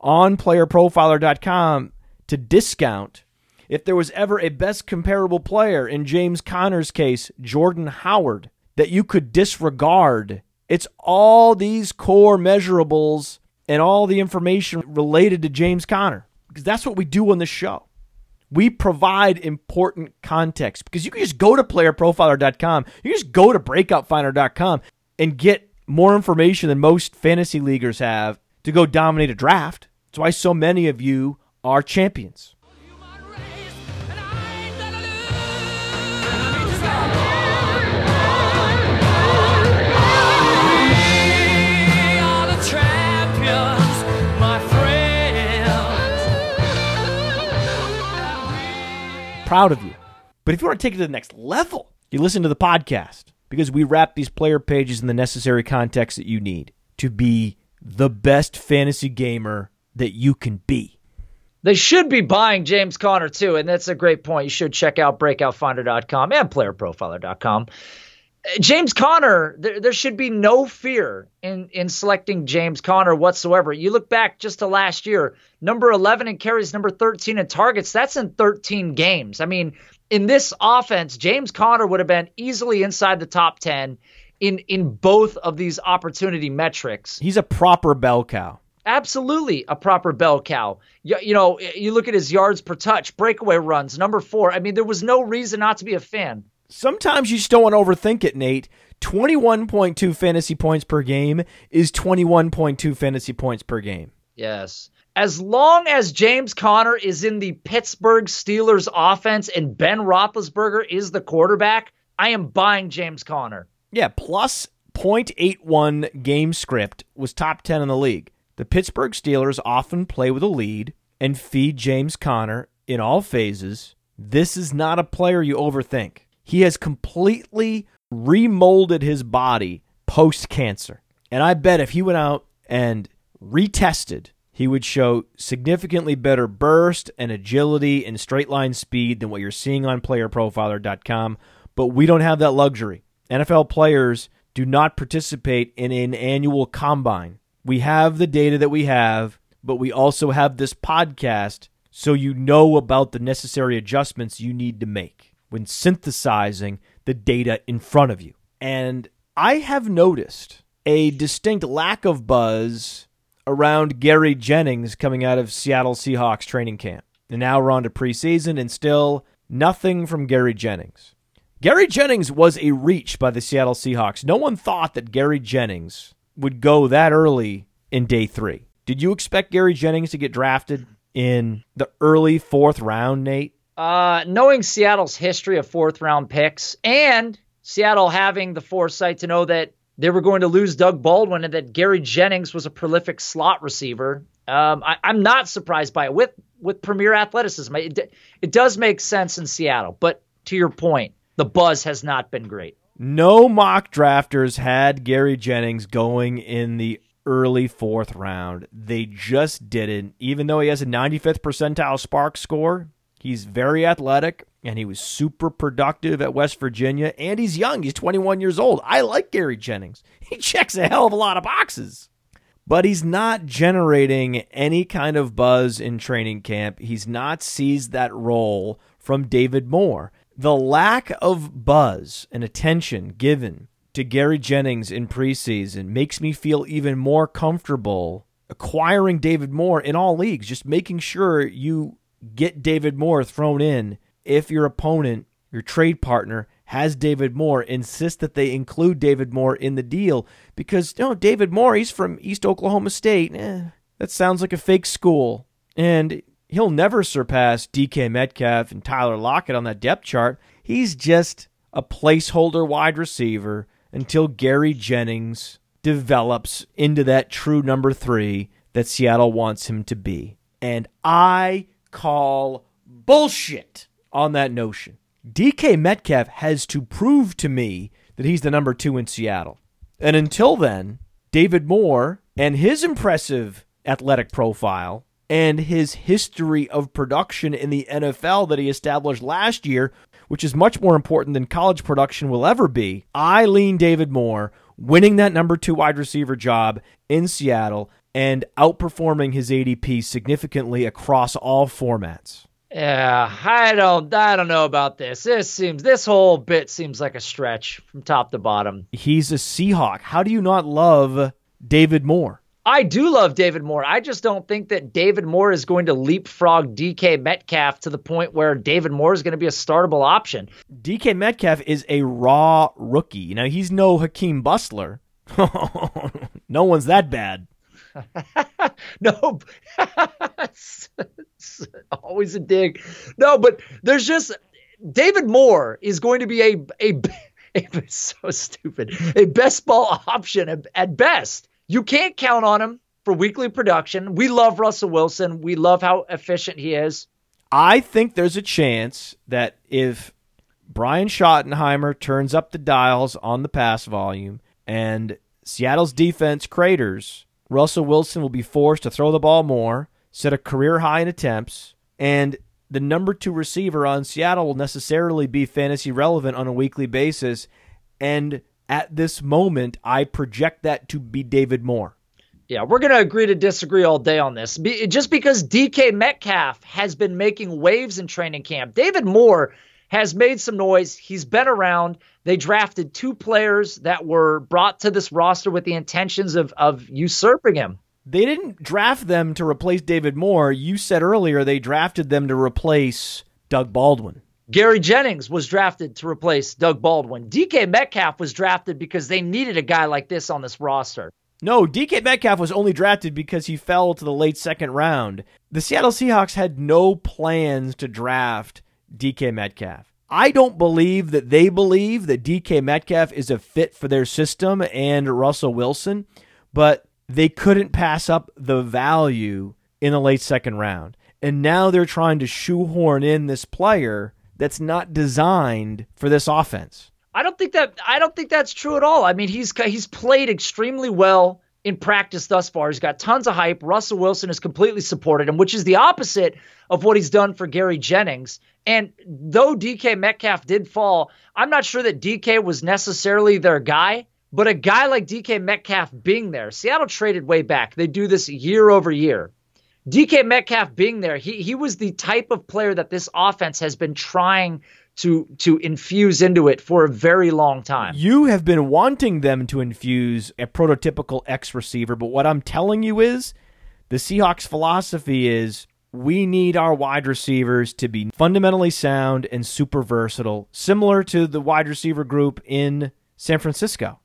on playerprofiler.com to discount if there was ever a best comparable player in James Conner's case, Jordan Howard, that you could disregard. It's all these core measurables and all the information related to James Conner because that's what we do on this show. We provide important context because you can just go to playerprofiler.com, you can just go to breakoutfinder.com and get more information than most fantasy leaguers have to go dominate a draft. That's why so many of you are champions. proud of you. But if you want to take it to the next level, you listen to the podcast because we wrap these player pages in the necessary context that you need to be the best fantasy gamer that you can be. They should be buying James Conner too, and that's a great point. You should check out breakoutfinder.com and playerprofiler.com. James Conner, there, there, should be no fear in, in selecting James Conner whatsoever. You look back just to last year, number 11 in carries, number 13 in targets. That's in 13 games. I mean, in this offense, James Conner would have been easily inside the top 10 in, in both of these opportunity metrics. He's a proper bell cow. Absolutely a proper bell cow. You, you know, you look at his yards per touch, breakaway runs, number four. I mean, there was no reason not to be a fan. Sometimes you just don't want to overthink it, Nate. 21.2 fantasy points per game is 21.2 fantasy points per game. Yes. As long as James Conner is in the Pittsburgh Steelers offense and Ben Roethlisberger is the quarterback, I am buying James Conner. Yeah, plus 0.81 game script was top 10 in the league. The Pittsburgh Steelers often play with a lead and feed James Conner in all phases. This is not a player you overthink. He has completely remolded his body post cancer. And I bet if he went out and retested, he would show significantly better burst and agility and straight line speed than what you're seeing on playerprofiler.com. But we don't have that luxury. NFL players do not participate in an annual combine. We have the data that we have, but we also have this podcast so you know about the necessary adjustments you need to make when synthesizing the data in front of you. And I have noticed a distinct lack of buzz around Gary Jennings coming out of Seattle Seahawks training camp. And now we're on to preseason and still nothing from Gary Jennings. Gary Jennings was a reach by the Seattle Seahawks. No one thought that Gary Jennings would go that early in day three. Did you expect Gary Jennings to get drafted in the early fourth round, Nate? Uh, knowing Seattle's history of fourth round picks and Seattle having the foresight to know that they were going to lose Doug Baldwin and that Gary Jennings was a prolific slot receiver, um, I, am not surprised by it. With with premier athleticism, it, it does make sense in Seattle. But to your point, the buzz has not been great. No mock drafters had Gary Jennings going in the early fourth round. They just didn't. Even though he has a 95th percentile SPARQ score, He's very athletic and he was super productive at West Virginia. And he's young. He's 21 years old. I like Gary Jennings. He checks a hell of a lot of boxes. But he's not generating any kind of buzz in training camp. He's not seized that role from David Moore. The lack of buzz and attention given to Gary Jennings in preseason makes me feel even more comfortable acquiring David Moore in all leagues, just making sure you get David Moore thrown in if your opponent, your trade partner, has David Moore. Insist that they include David Moore in the deal because you know David Moore, he's from East Oklahoma State. Eh, that sounds like a fake school, and he'll never surpass DK Metcalf and Tyler Lockett on that depth chart. He's just a placeholder wide receiver until Gary Jennings develops into that true number three that Seattle wants him to be. And I call bullshit on that notion. DK Metcalf has to prove to me that he's the number two in Seattle. And until then, David Moore and his impressive athletic profile and his history of production in the NFL that he established last year, which is much more important than college production will ever be, I lean David Moore winning that number two wide receiver job in Seattle and outperforming his ADP significantly across all formats. Yeah, I don't I don't know about this. This seems this whole bit seems like a stretch from top to bottom. He's a Seahawk. How do you not love David Moore? I do love David Moore. I just don't think that David Moore is going to leapfrog DK Metcalf to the point where David Moore is going to be a startable option. DK Metcalf is a raw rookie. Now he's no Hakeem Butler. no one's that bad. no, it's, it's always a dig. No, but there's just David Moore is going to be a a, a so stupid a best ball option at best. You can't count on him for weekly production. We love Russell Wilson. We love how efficient he is. I think there's a chance that if Brian Schottenheimer turns up the dials on the pass volume and Seattle's defense craters, Russell Wilson will be forced to throw the ball more, set a career high in attempts, and the number two receiver on Seattle will necessarily be fantasy relevant on a weekly basis. And at this moment, I project that to be David Moore. Yeah, we're going to agree to disagree all day on this. Be, just because DK Metcalf has been making waves in training camp, David Moore has made some noise. He's been around. They drafted two players that were brought to this roster with the intentions of, of usurping him. They didn't draft them to replace David Moore. You said earlier they drafted them to replace Doug Baldwin. Gary Jennings was drafted to replace Doug Baldwin. DK Metcalf was drafted because they needed a guy like this on this roster. No, DK Metcalf was only drafted because he fell to the late second round. The Seattle Seahawks had no plans to draft DK Metcalf. I don't believe that they believe that DK Metcalf is a fit for their system and Russell Wilson, but they couldn't pass up the value in the late second round. And now they're trying to shoehorn in this player that's not designed for this offense. I don't think that I don't think that's true at all. I mean, he's he's played extremely well in practice thus far. He's got tons of hype. Russell Wilson has completely supported him, which is the opposite of what he's done for Gary Jennings. And though DK Metcalf did fall, I'm not sure that DK was necessarily their guy. But a guy like DK Metcalf being there, Seattle traded way back. They do this year over year. DK Metcalf being there, he he was the type of player that this offense has been trying to to infuse into it for a very long time. You have been wanting them to infuse a prototypical X receiver, but what I'm telling you is the Seahawks philosophy is we need our wide receivers to be fundamentally sound and super versatile, similar to the wide receiver group in San Francisco.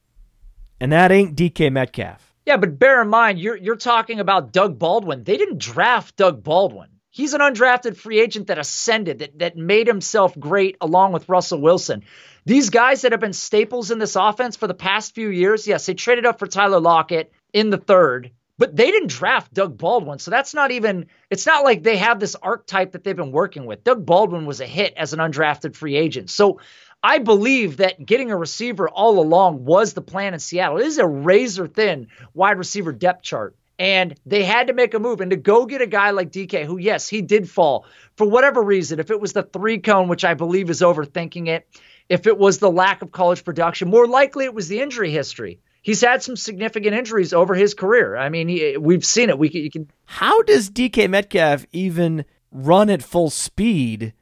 And that ain't DK Metcalf. Yeah, but bear in mind, you're you're talking about Doug Baldwin. They didn't draft Doug Baldwin. He's an undrafted free agent that ascended, that, that made himself great along with Russell Wilson. These guys that have been staples in this offense for the past few years, yes, they traded up for Tyler Lockett in the third, but they didn't draft Doug Baldwin. So that's not even, it's not like they have this archetype that they've been working with. Doug Baldwin was a hit as an undrafted free agent. So I believe that getting a receiver all along was the plan in Seattle. It is a razor thin wide receiver depth chart. And they had to make a move and to go get a guy like DK, who, yes, he did fall for whatever reason. If it was the three cone, which I believe is overthinking it, if it was the lack of college production, more likely it was the injury history. He's had some significant injuries over his career. I mean, he, we've seen it. We can, can. How does DK Metcalf even run at full speed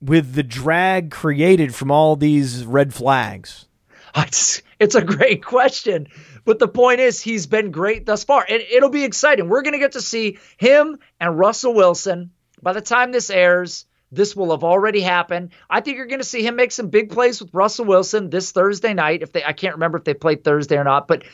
with the drag created from all these red flags? It's, it's a great question. But the point is, he's been great thus far. And it'll be exciting. We're going to get to see him and Russell Wilson. By the time this airs, this will have already happened. I think you're going to see him make some big plays with Russell Wilson this Thursday night. If they, I can't remember if they played Thursday or not, but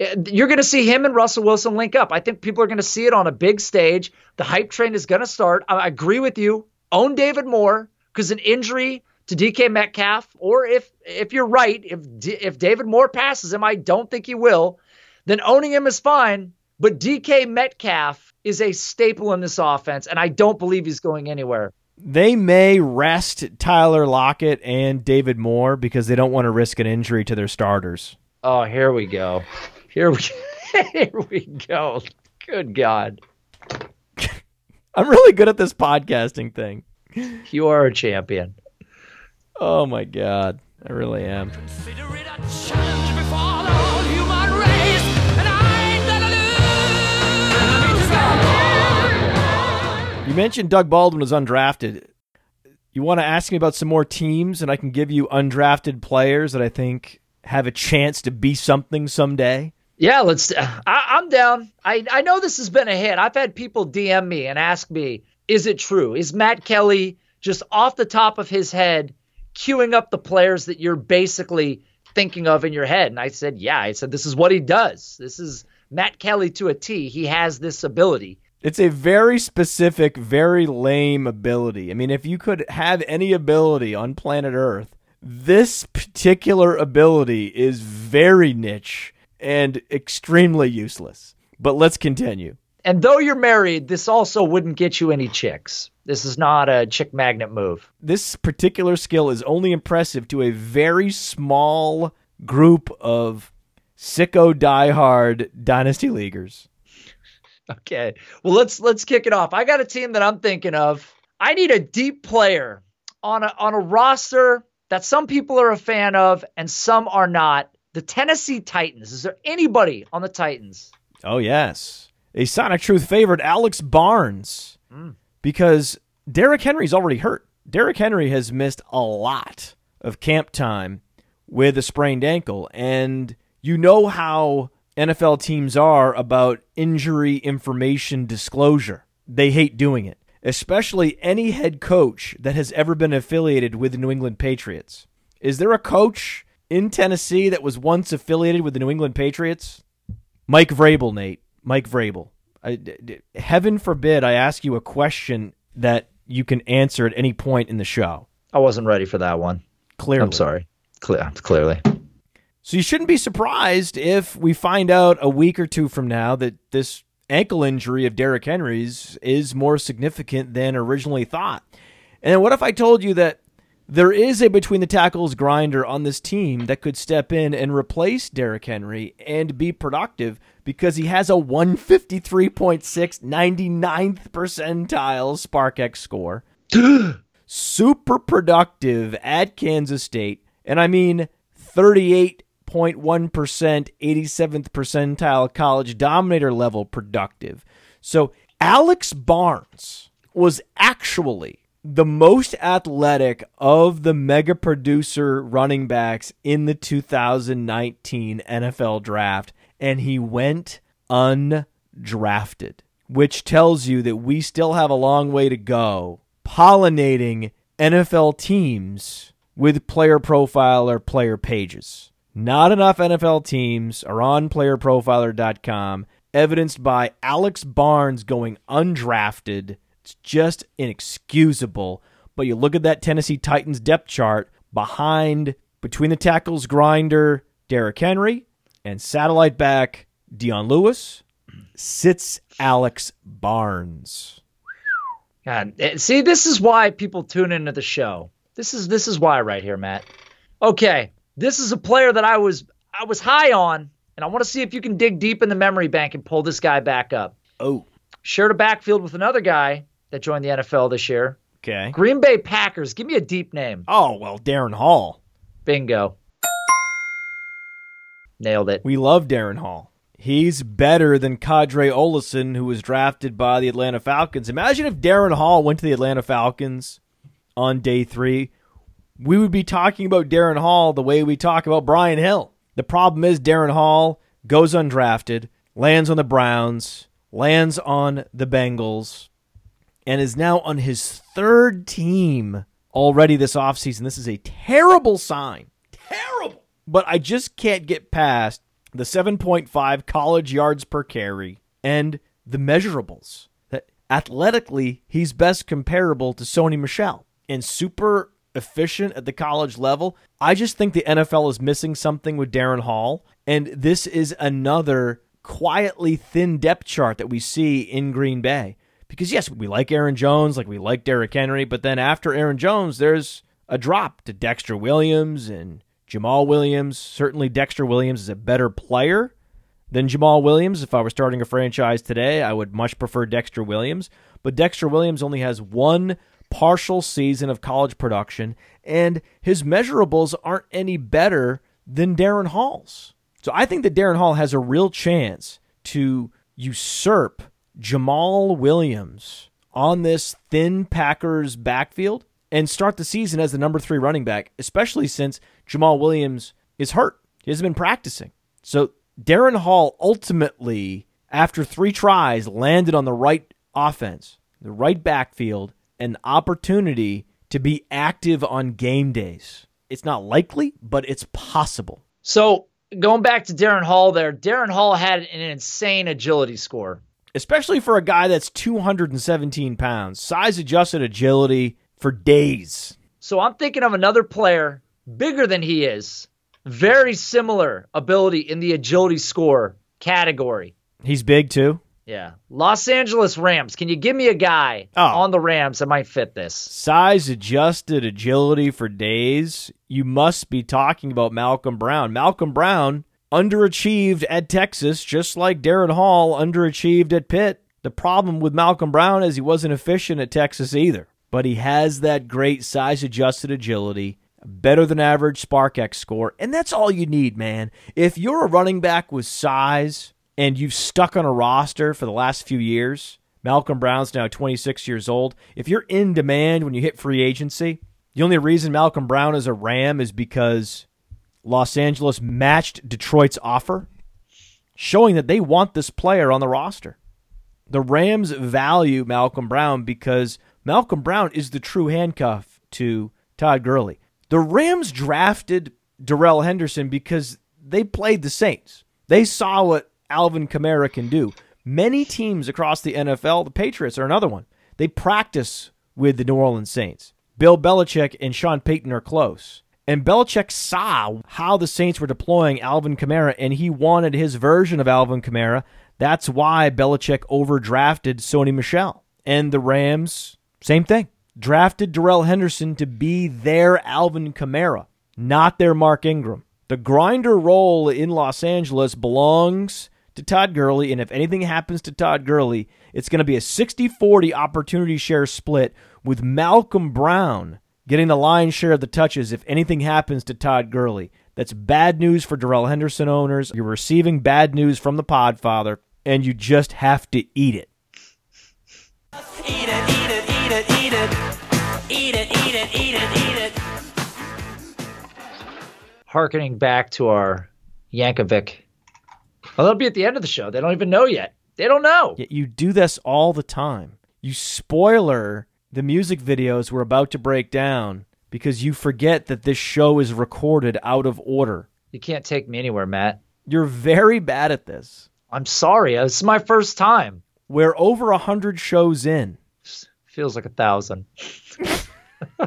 eh, you're going to see him and Russell Wilson link up. I think people are going to see it on a big stage. The hype train is going to start. I agree with you. Own David Moore because an injury to DK Metcalf, or if if you're right, if if David Moore passes him, I don't think he will, then owning him is fine. But DK Metcalf is a staple in this offense, and I don't believe he's going anywhere. They may rest Tyler Lockett and David Moore because they don't want to risk an injury to their starters. Oh, here we go. Here we here we go. Good God. I'm really good at this podcasting thing. You are a champion. Oh my god, I really am. You mentioned Doug Baldwin was undrafted. You want to ask me about some more teams, and I can give you undrafted players that I think have a chance to be something someday. Yeah, let's. Uh, I, am down. I I know this has been a hit. I've had people DM me and ask me, "Is it true? Is Matt Kelley just off the top of his head queuing up the players that you're basically thinking of in your head. And I said, yeah. I said, this is what he does. This is Matt Kelley to a T. He has this ability. It's a very specific, very lame ability. I mean, if you could have any ability on planet Earth, this particular ability is very niche and extremely useless. But let's continue. And though you're married, this also wouldn't get you any chicks. This is not a chick magnet move. This particular skill is only impressive to a very small group of sicko diehard dynasty leaguers. Okay. Well, let's let's kick it off. I got a team that I'm thinking of. I need a deep player on a on a roster that some people are a fan of and some are not. The Tennessee Titans. Is there anybody on the Titans? Oh yes, a Sonic Truth favorite, Alex Barnes, Mm. because Derrick Henry's already hurt. Derrick Henry has missed a lot of camp time with a sprained ankle, and you know how NFL teams are about injury information disclosure. They hate doing it, especially any head coach that has ever been affiliated with the New England Patriots. Is there a coach in Tennessee that was once affiliated with the New England Patriots? Mike Vrabel, Nate. Mike Vrabel. I, d- d- heaven forbid I ask you a question that you can answer at any point in the show. I wasn't ready for that one. Clearly. I'm sorry. Cle- clearly. So you shouldn't be surprised if we find out a week or two from now that this ankle injury of Derrick Henry's is more significant than originally thought. And what if I told you that there is a between the tackles grinder on this team that could step in and replace Derrick Henry and be productive because he has a 153.6 99th percentile SPARQ-x score. Super productive at Kansas State. And I mean 38.1% 87th percentile college dominator level productive. So Alex Barnes was actually the most athletic of the mega producer running backs in the 2019 NFL draft, and he went undrafted, which tells you that we still have a long way to go pollinating NFL teams with player profile or player pages. Not enough NFL teams are on playerprofiler.com, evidenced by Alex Barnes going undrafted. It's just inexcusable. But you look at that Tennessee Titans depth chart behind, between the tackles, grinder, Derrick Henry, and satellite back, Dion Lewis, sits Alex Barnes. God, eh, see, this is why people tune into the show. This is this is why right here, Matt. Okay, this is a player that I was I was high on, and I want to see if you can dig deep in the memory bank and pull this guy back up. Oh, Shared a backfield with another guy that joined the NFL this year. okay. Green Bay Packers. Give me a deep name. Oh, well, Darrin Hall. Bingo. Nailed it. We love Darrin Hall. He's better than Qadree Ollison, who was drafted by the Atlanta Falcons. Imagine if Darrin Hall went to the Atlanta Falcons on day three. We would be talking about Darrin Hall the way we talk about Brian Hill. The problem is Darrin Hall goes undrafted, lands on the Browns, lands on the Bengals, and is now on his third team already this offseason. This is a terrible sign. Terrible. But I just can't get past the 7.5 college yards per carry and the measurables. That athletically, he's best comparable to Sony Michel and super efficient at the college level. I just think the NFL is missing something with Darrin Hall, and this is another quietly thin depth chart that we see in Green Bay. Because yes, we like Aaron Jones, like we like Derrick Henry, but then after Aaron Jones, there's a drop to Dexter Williams and Jamaal Williams. Certainly, Dexter Williams is a better player than Jamaal Williams. If I were starting a franchise today, I would much prefer Dexter Williams. But Dexter Williams only has one partial season of college production, and his measurables aren't any better than Darrin Hall's. So I think that Darrin Hall has a real chance to usurp Jamaal Williams on this thin Packers backfield and start the season as the number three running back, especially since Jamaal Williams is hurt. He hasn't been practicing. So Darrin Hall ultimately, after three tries, landed on the right offense, the right backfield, an opportunity to be active on game days. It's not likely, but it's possible. So going back to Darrin Hall there, Darrin Hall had an insane agility score. especially for a guy that's 217 pounds. Size adjusted agility for days. So I'm thinking of another player bigger than he is, very similar ability in the agility score category. He's big too. Yeah. Los Angeles Rams. Can you give me a guy Oh. on the Rams that might fit this? Size adjusted agility for days. You must be talking about Malcolm Brown. Malcolm Brown underachieved at Texas, just like Darrin Hall underachieved at Pitt. The problem with Malcolm Brown is he wasn't efficient at Texas either, but he has that great size adjusted agility, better than average SPARQ-x score, and that's all you need, man. If you're a running back with size and you've stuck on a roster for the last few years, Malcolm Brown's now 26 years old. If you're in demand when you hit free agency, the only reason Malcolm Brown is a Ram is because Los Angeles matched Detroit's offer, showing that they want this player on the roster. The Rams value Malcolm Brown because Malcolm Brown is the true handcuff to Todd Gurley. The Rams drafted Darrell Henderson because they played the Saints. They saw what Alvin Kamara can do. Many teams across the NFL, the Patriots are another one. They practice with the New Orleans Saints. Bill Belichick and Sean Payton are close. And Belichick saw how the Saints were deploying Alvin Kamara, and he wanted his version of Alvin Kamara. That's why Belichick overdrafted Sony Michel. And the Rams, same thing. Drafted Darrell Henderson to be their Alvin Kamara, not their Mark Ingram. The grinder role in Los Angeles belongs to Todd Gurley, and if anything happens to Todd Gurley, it's going to be a 60 40 opportunity share split with Malcolm Brown getting the lion's share of the touches if anything happens to Todd Gurley. That's bad news for Darrell Henderson owners. You're receiving bad news from the Podfather, and you just have to eat it. Eat it, eat it, eat it, eat it. Eat it, eat it, eat it, eat it. Harkening back to our Yankovic. Well, that'll be at the end of the show. They don't even know yet. They don't know. Yet you do this all the time. You spoiler the music videos we're about to break down because you forget that this show is recorded out of order. You can't take me anywhere, Matt. You're very bad at this. I'm sorry. This is my first time. We're over a hundred shows in. Feels like a thousand.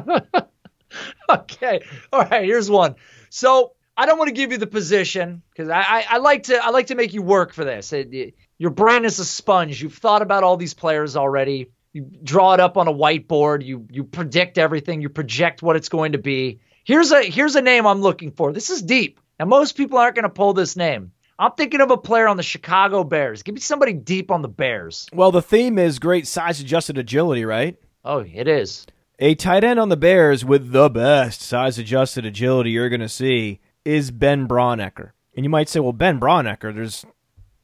okay. All right. Here's one. So I don't want to give you the position because I, I, I like to I like to make you work for this. It- it- your brain is a sponge. You've thought about all these players already. You draw it up on a whiteboard. You you predict everything. You project what it's going to be. Here's a here's a name I'm looking for. This is deep. And most people aren't going to pull this name. I'm thinking of a player on the Chicago Bears. Give me somebody deep on the Bears. Well, the theme is great size adjusted agility, right? Oh, it is. A tight end on the Bears with the best size adjusted agility you're going to see is Ben Braunecker. And you might say, well, Ben Braunecker, there's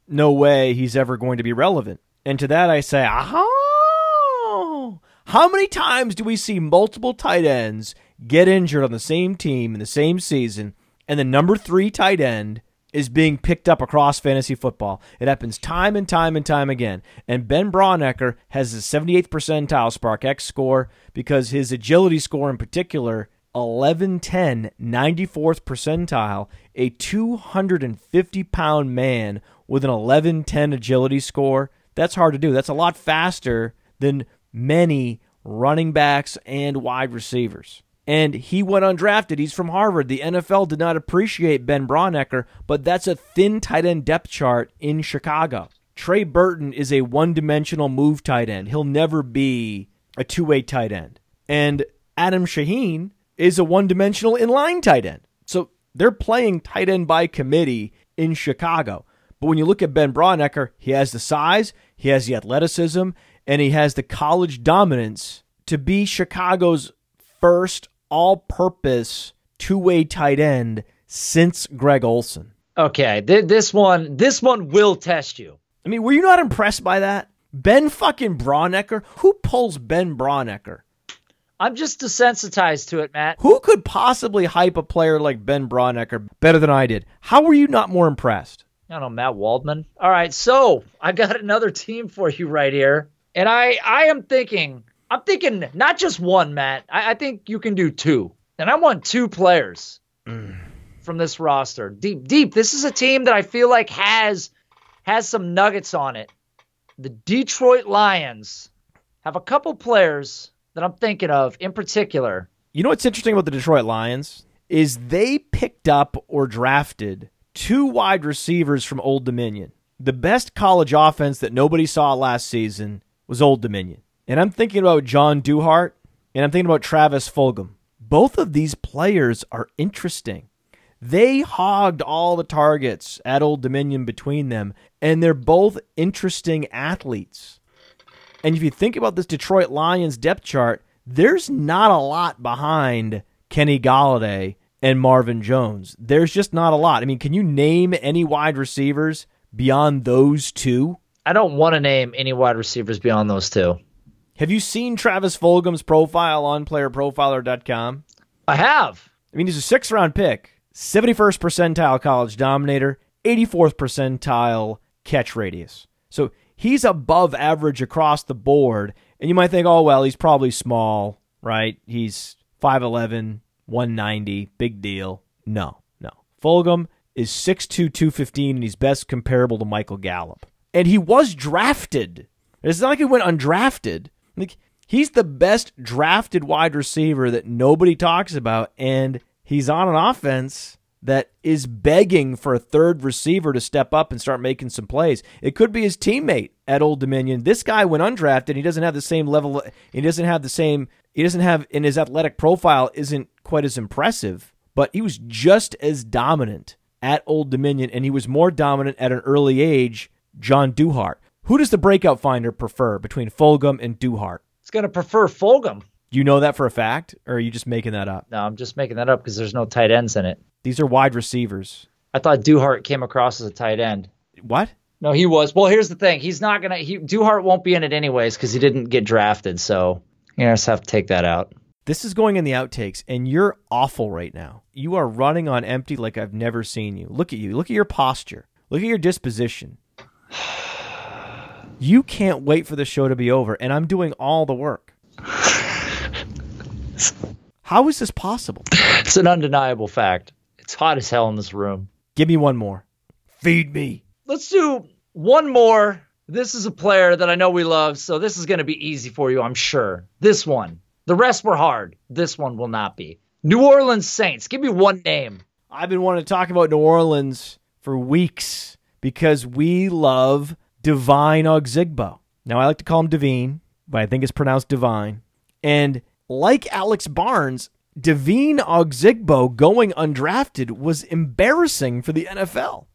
no way he's ever going to be relevant. And to that I say, oh, how many times do we see multiple tight ends get injured on the same team in the same season, and the number three tight end is being picked up across fantasy football? It happens time and time and time again. And Ben Braunecker has a 78th percentile SPARQ-x score because his agility score in particular 1110 94th percentile a 250 pound man with an 1110 agility score that's hard to do that's a lot faster than many running backs and wide receivers and he went undrafted. He's from harvard. The nfl did not appreciate ben braunecker but that's a thin tight end depth chart in chicago. Trey burton is a one-dimensional move tight end. He'll never be a two-way tight end. And adam shaheen is a one dimensional inline tight end. So they're playing tight end by committee in Chicago. But when you look at Ben Braunecker, he has the size, he has the athleticism, and he has the college dominance to be Chicago's first all purpose two way tight end since Greg Olsen. Okay, th- this one, this one will test you. I mean, were you not impressed by that? Ben fucking Braunecker? Who pulls Ben Braunecker? I'm just desensitized to it, Matt. Who could possibly hype a player like Ben Braunecker better than I did? How were you not more impressed? I don't know, Matt Waldman. All right, so I got another team for you right here, and I I am thinking, I'm thinking not just one, Matt. I, I think you can do two, and I want two players mm. from this roster. Deep, deep. This is a team that I feel like has has some nuggets on it. The Detroit Lions have a couple players that I'm thinking of in particular. You know what's interesting about the Detroit Lions is they picked up or drafted two wide receivers from Old Dominion. the best college offense that nobody saw last season was Old Dominion. And I'm thinking about John Duhart and I'm thinking about Travis Fulgham. Both of these players are interesting. They hogged all the targets at Old Dominion between them, and they're both interesting athletes. And if you think about this Detroit Lions depth chart, there's not a lot behind Kenny Golladay and Marvin Jones. There's just not a lot. I mean, can you name any wide receivers beyond those two? I don't want to name any wide receivers beyond those two. Have you seen Travis Fulgham's profile on playerprofiler.com? I have. I mean, he's a six round pick, 71st percentile college dominator, 84th percentile catch radius. So he's above average across the board. And you might think, oh, well, he's probably small, right? He's 5'11, 190, big deal. No, no. Fulgham is 6'2, 215, and he's best comparable to Michael Gallup. And he was drafted. It's not like he went undrafted. Like, he's the best drafted wide receiver that nobody talks about, and he's on an offense that is begging for a third receiver to step up and start making some plays. It could be his teammate at Old Dominion. This guy went undrafted. He doesn't have the same level. He doesn't have the same. He doesn't have in his athletic profile isn't quite as impressive, but he was just as dominant at Old Dominion, and he was more dominant at an early age. John Duhart. Who does the breakout finder prefer between Fulgham and Duhart? It's going to prefer Fulgham. You know that for a fact, or are you just making that up? No, I'm just making that up because there's no tight ends in it. These are wide receivers. I thought Duhart came across as a tight end. What? No, he was. Well, here's the thing. He's not gonna. He Duhart won't be in it anyways because he didn't get drafted. So you just have to take that out. This is going in the outtakes, and you're awful right now. You are running on empty like I've never seen you. Look at you. Look at your posture. Look at your disposition. You can't wait for the show to be over, and I'm doing all the work. How is this possible? It's an undeniable fact. It's hot as hell in this room. Give me one more. Feed me. Let's do one more. This is a player that I know we love, so this is going to be easy for you, I'm sure. This one. The rest were hard. This one will not be. New Orleans Saints. Give me one name. I've been wanting to talk about New Orleans for weeks because we love Divine Ozigbo. Now, I like to call him Devine, but I think it's pronounced Divine. And like Alex Barnes, Devine Ozigbo going undrafted was embarrassing for the NFL.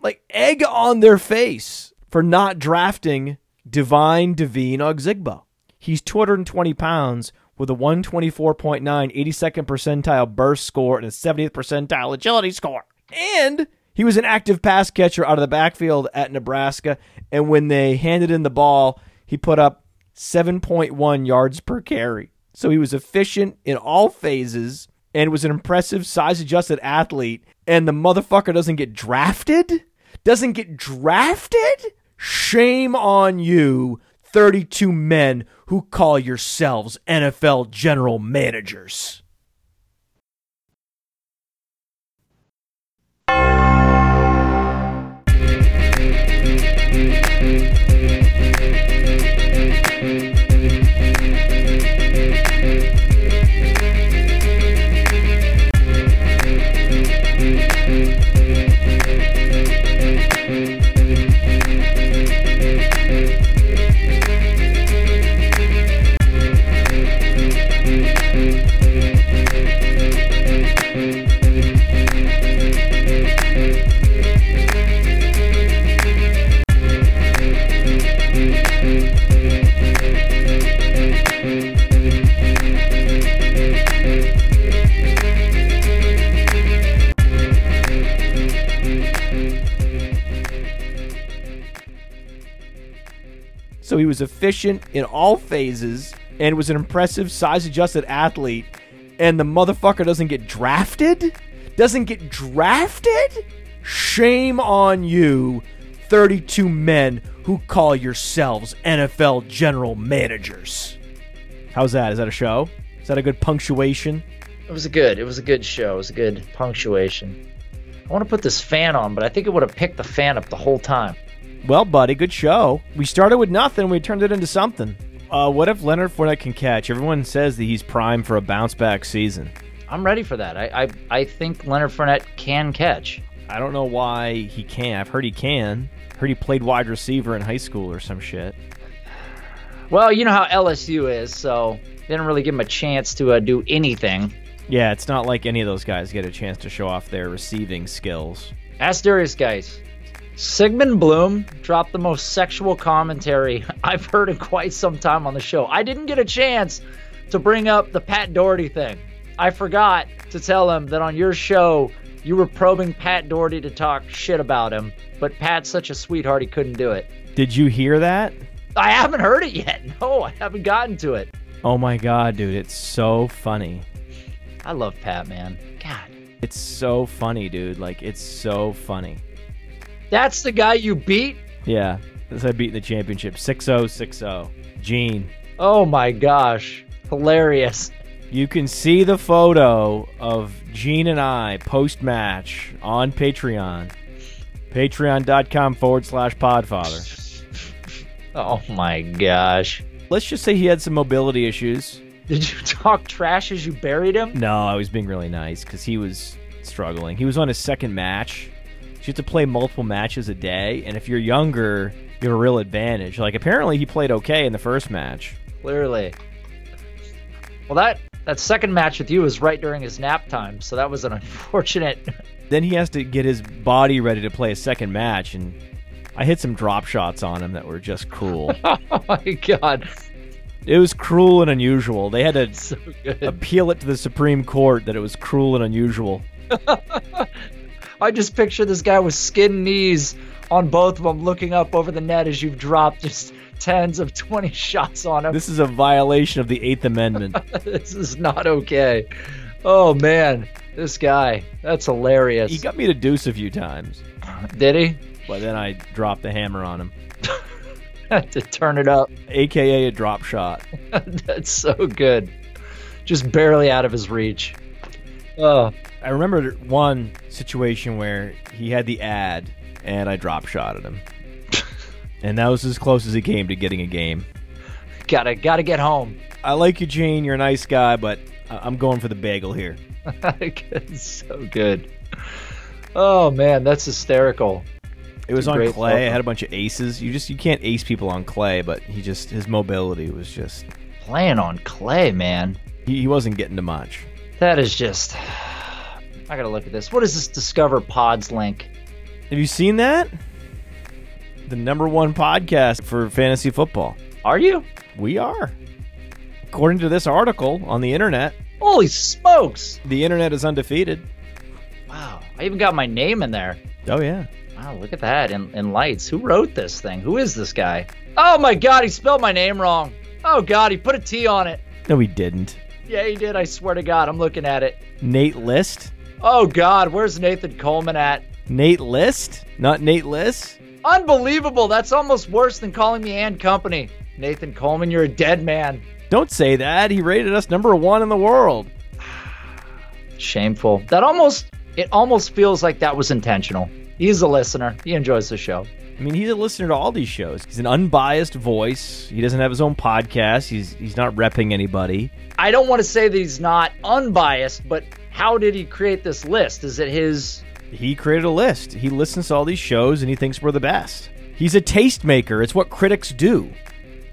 Like egg on their face for not drafting Divine Devine Ozigbo. He's 220 pounds with a 124.9 82nd percentile burst score and a 70th percentile agility score. And he was an active pass catcher out of the backfield at Nebraska. And when they handed in the ball, he put up 7.1 yards per carry. So he was efficient in all phases and was an impressive size adjusted athlete. And the motherfucker doesn't get drafted? Doesn't get drafted? Shame on you, 32 men who call yourselves NFL general managers. So he was efficient in all phases and was an impressive size adjusted athlete. And the motherfucker doesn't get drafted? Doesn't get drafted? Shame on you, 32 men who call yourselves NFL general managers. How's that? Is that a show? Is that a good punctuation? It was a good. It was a good show. It was a good punctuation. I want to put this fan on, but I think it would have picked the fan up the whole time. Well, buddy, good show. We started with nothing. We turned it into something. Uh, what if Leonard Fournette can catch? Everyone says that he's primed for a bounce back season. I'm ready for that. I, I I think Leonard Fournette can catch. I don't know why he can't. I've heard he can. Heard he played wide receiver in high school or some shit. Well, you know how LSU is, so they didn't really give him a chance to uh, do anything. Yeah, it's not like any of those guys get a chance to show off their receiving skills. Ask Derrius Guice. Sigmund Bloom dropped the most sexual commentary I've heard in quite some time on the show. I didn't get a chance to bring up the Pat Doherty thing. I forgot to tell him that on your show you were probing Pat Doherty to talk shit about him, but Pat's such a sweetheart he couldn't do it. Did you hear that? I haven't heard it yet. No, I haven't gotten to it. Oh my god, dude, it's so funny. I love Pat, man. God. It's so funny, dude. Like it's so funny. That's the guy you beat? Yeah, that's I beat in the championship. 6-0, 6-0. Gene. Oh my gosh. Hilarious. You can see the photo of Gene and I post match on Patreon. Patreon.com forward slash podfather. Oh my gosh. Let's just say he had some mobility issues. Did you talk trash as you buried him? No, I was being really nice because he was struggling. He was on his second match. You have to play multiple matches a day, and if you're younger, you have a real advantage. Like apparently he played okay in the first match. Clearly. Well, that that second match with you was right during his nap time, so that was an unfortunate. Then he has to get his body ready to play a second match, and I hit some drop shots on him that were just cruel. oh my god, it was cruel and unusual. They had to so appeal it to the Supreme Court that it was cruel and unusual. I just picture this guy with skin knees on both of them, looking up over the net as you've dropped just tens of twenty shots on him. This is a violation of the Eighth Amendment. this is not okay. Oh man, this guy. That's hilarious. he got me to deuce a few times, Did he? but then I dropped the hammer on him, to turn it up. aka a drop shot. That's so good. Just barely out of his reach. Oh, I remember one situation where he had the ad and I drop shot at him. and that was as close as he came to getting a game. gotta gotta get home. I like you, Gene. You're a nice guy, but I- I'm going for the bagel here. So good. Oh man, that's hysterical. It was on clay. I had a bunch of aces. You just you can't ace people on clay, but he just his mobility was just Playing on clay, man. he, he wasn't getting to much. That is just. I gotta look at this. What is this Discover Pods link? Have you seen that? The number one podcast for fantasy football. Are you? We are. According to this article on the internet, Holy smokes! the internet is undefeated. Wow, I even got my name in there. Oh yeah. Wow, look at that in, in lights. Who wrote this thing? Who is this guy? Oh my god, he spelled my name wrong. Oh god, he put a T on it. No, he didn't. Yeah, he did. I swear to God, I'm looking at it. Nate List? Oh God, where's Nathan Coleman at? Nate List? Not Nate List? Unbelievable. That's almost worse than calling me and company. Nathan Coleman, you're a dead man. Don't say that. He rated us number one in the world. Shameful. That almost it almost feels like that was intentional. He's a listener. He enjoys the show. I mean, he's a listener to all these shows. He's an unbiased voice. He doesn't have his own podcast. He's he's not repping anybody. I don't want to say that he's not unbiased, but how did he create this list? Is it his He created a list. He listens to all these shows and he thinks we're the best. He's a tastemaker. It's what critics do.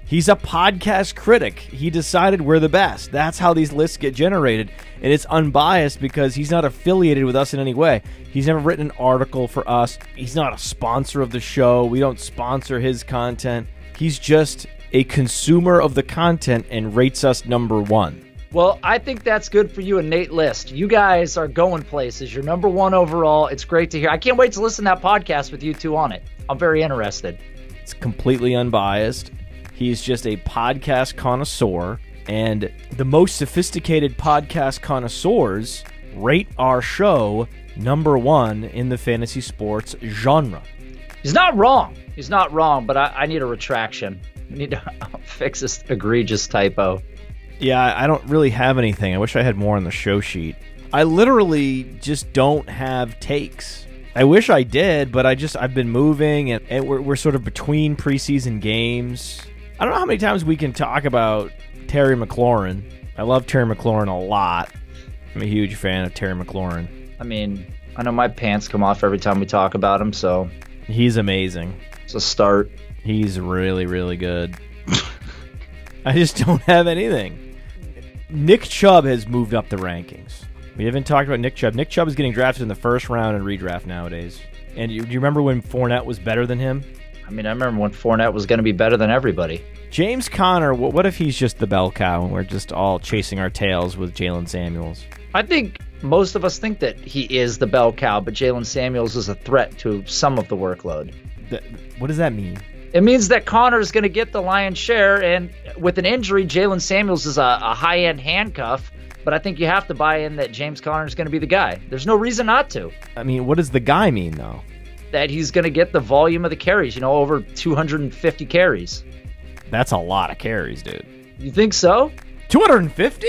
He's a podcast critic. He decided we're the best. That's how these lists get generated. And it's unbiased because he's not affiliated with us in any way. He's never written an article for us. He's not a sponsor of the show. We don't sponsor his content. He's just a consumer of the content and rates us number one. Well, I think that's good for you and Nate List. You guys are going places. You're number one overall. It's great to hear. I can't wait to listen to that podcast with you two on it. I'm very interested. It's completely unbiased. He's just a podcast connoisseur, and the most sophisticated podcast connoisseurs rate our show number one in the fantasy sports genre. He's not wrong. He's not wrong, but I, I need a retraction. We need to fix this egregious typo. Yeah, I don't really have anything. I wish I had more on the show sheet. I literally just don't have takes. I wish I did, but I just I've been moving and, and we're, we're sort of between preseason games. I don't know how many times we can talk about Terry McLaurin. I love Terry McLaurin a lot. I'm a huge fan of Terry McLaurin. I mean, I know my pants come off every time we talk about him, so He's amazing. It's a start. He's really, really good. I just don't have anything. Nick Chubb has moved up the rankings. We haven't talked about Nick Chubb. Nick Chubb is getting drafted in the first round and redraft nowadays. And you, do you remember when Fournette was better than him? I mean, I remember when Fournette was going to be better than everybody. James Conner, what, what if he's just the bell cow and we're just all chasing our tails with Jaylen Samuels? I think most of us think that he is the bell cow, but Jaylen Samuels is a threat to some of the workload. What does that mean? It means that Conner is going to get the lion's share, and with an injury, Jaylen Samuels is a, a high end handcuff. But I think you have to buy in that James Conner is going to be the guy. There's no reason not to. I mean, what does the guy mean, though? That he's going to get the volume of the carries, you know, over 250 carries. That's a lot of carries, dude. You think so? 250?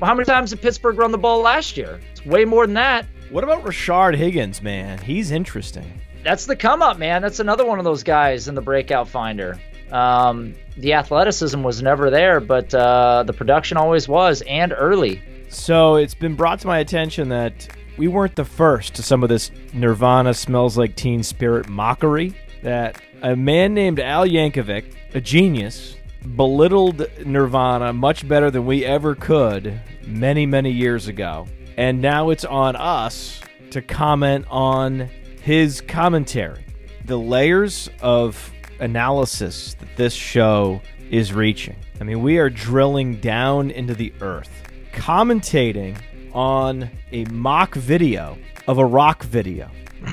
Well, how many times did Pittsburgh run the ball last year? It's way more than that. What about Rashard Higgins, man? He's interesting. That's the come up, man. That's another one of those guys in the breakout finder. Um, the athleticism was never there, but uh, the production always was, and early. So it's been brought to my attention that we weren't the first to some of this Nirvana smells like teen spirit mockery. That a man named Al Yankovic, a genius, belittled Nirvana much better than we ever could many, many years ago. And now it's on us to comment on his commentary. The layers of analysis that this show is reaching. I mean, we are drilling down into the earth, commentating on a mock video of a rock video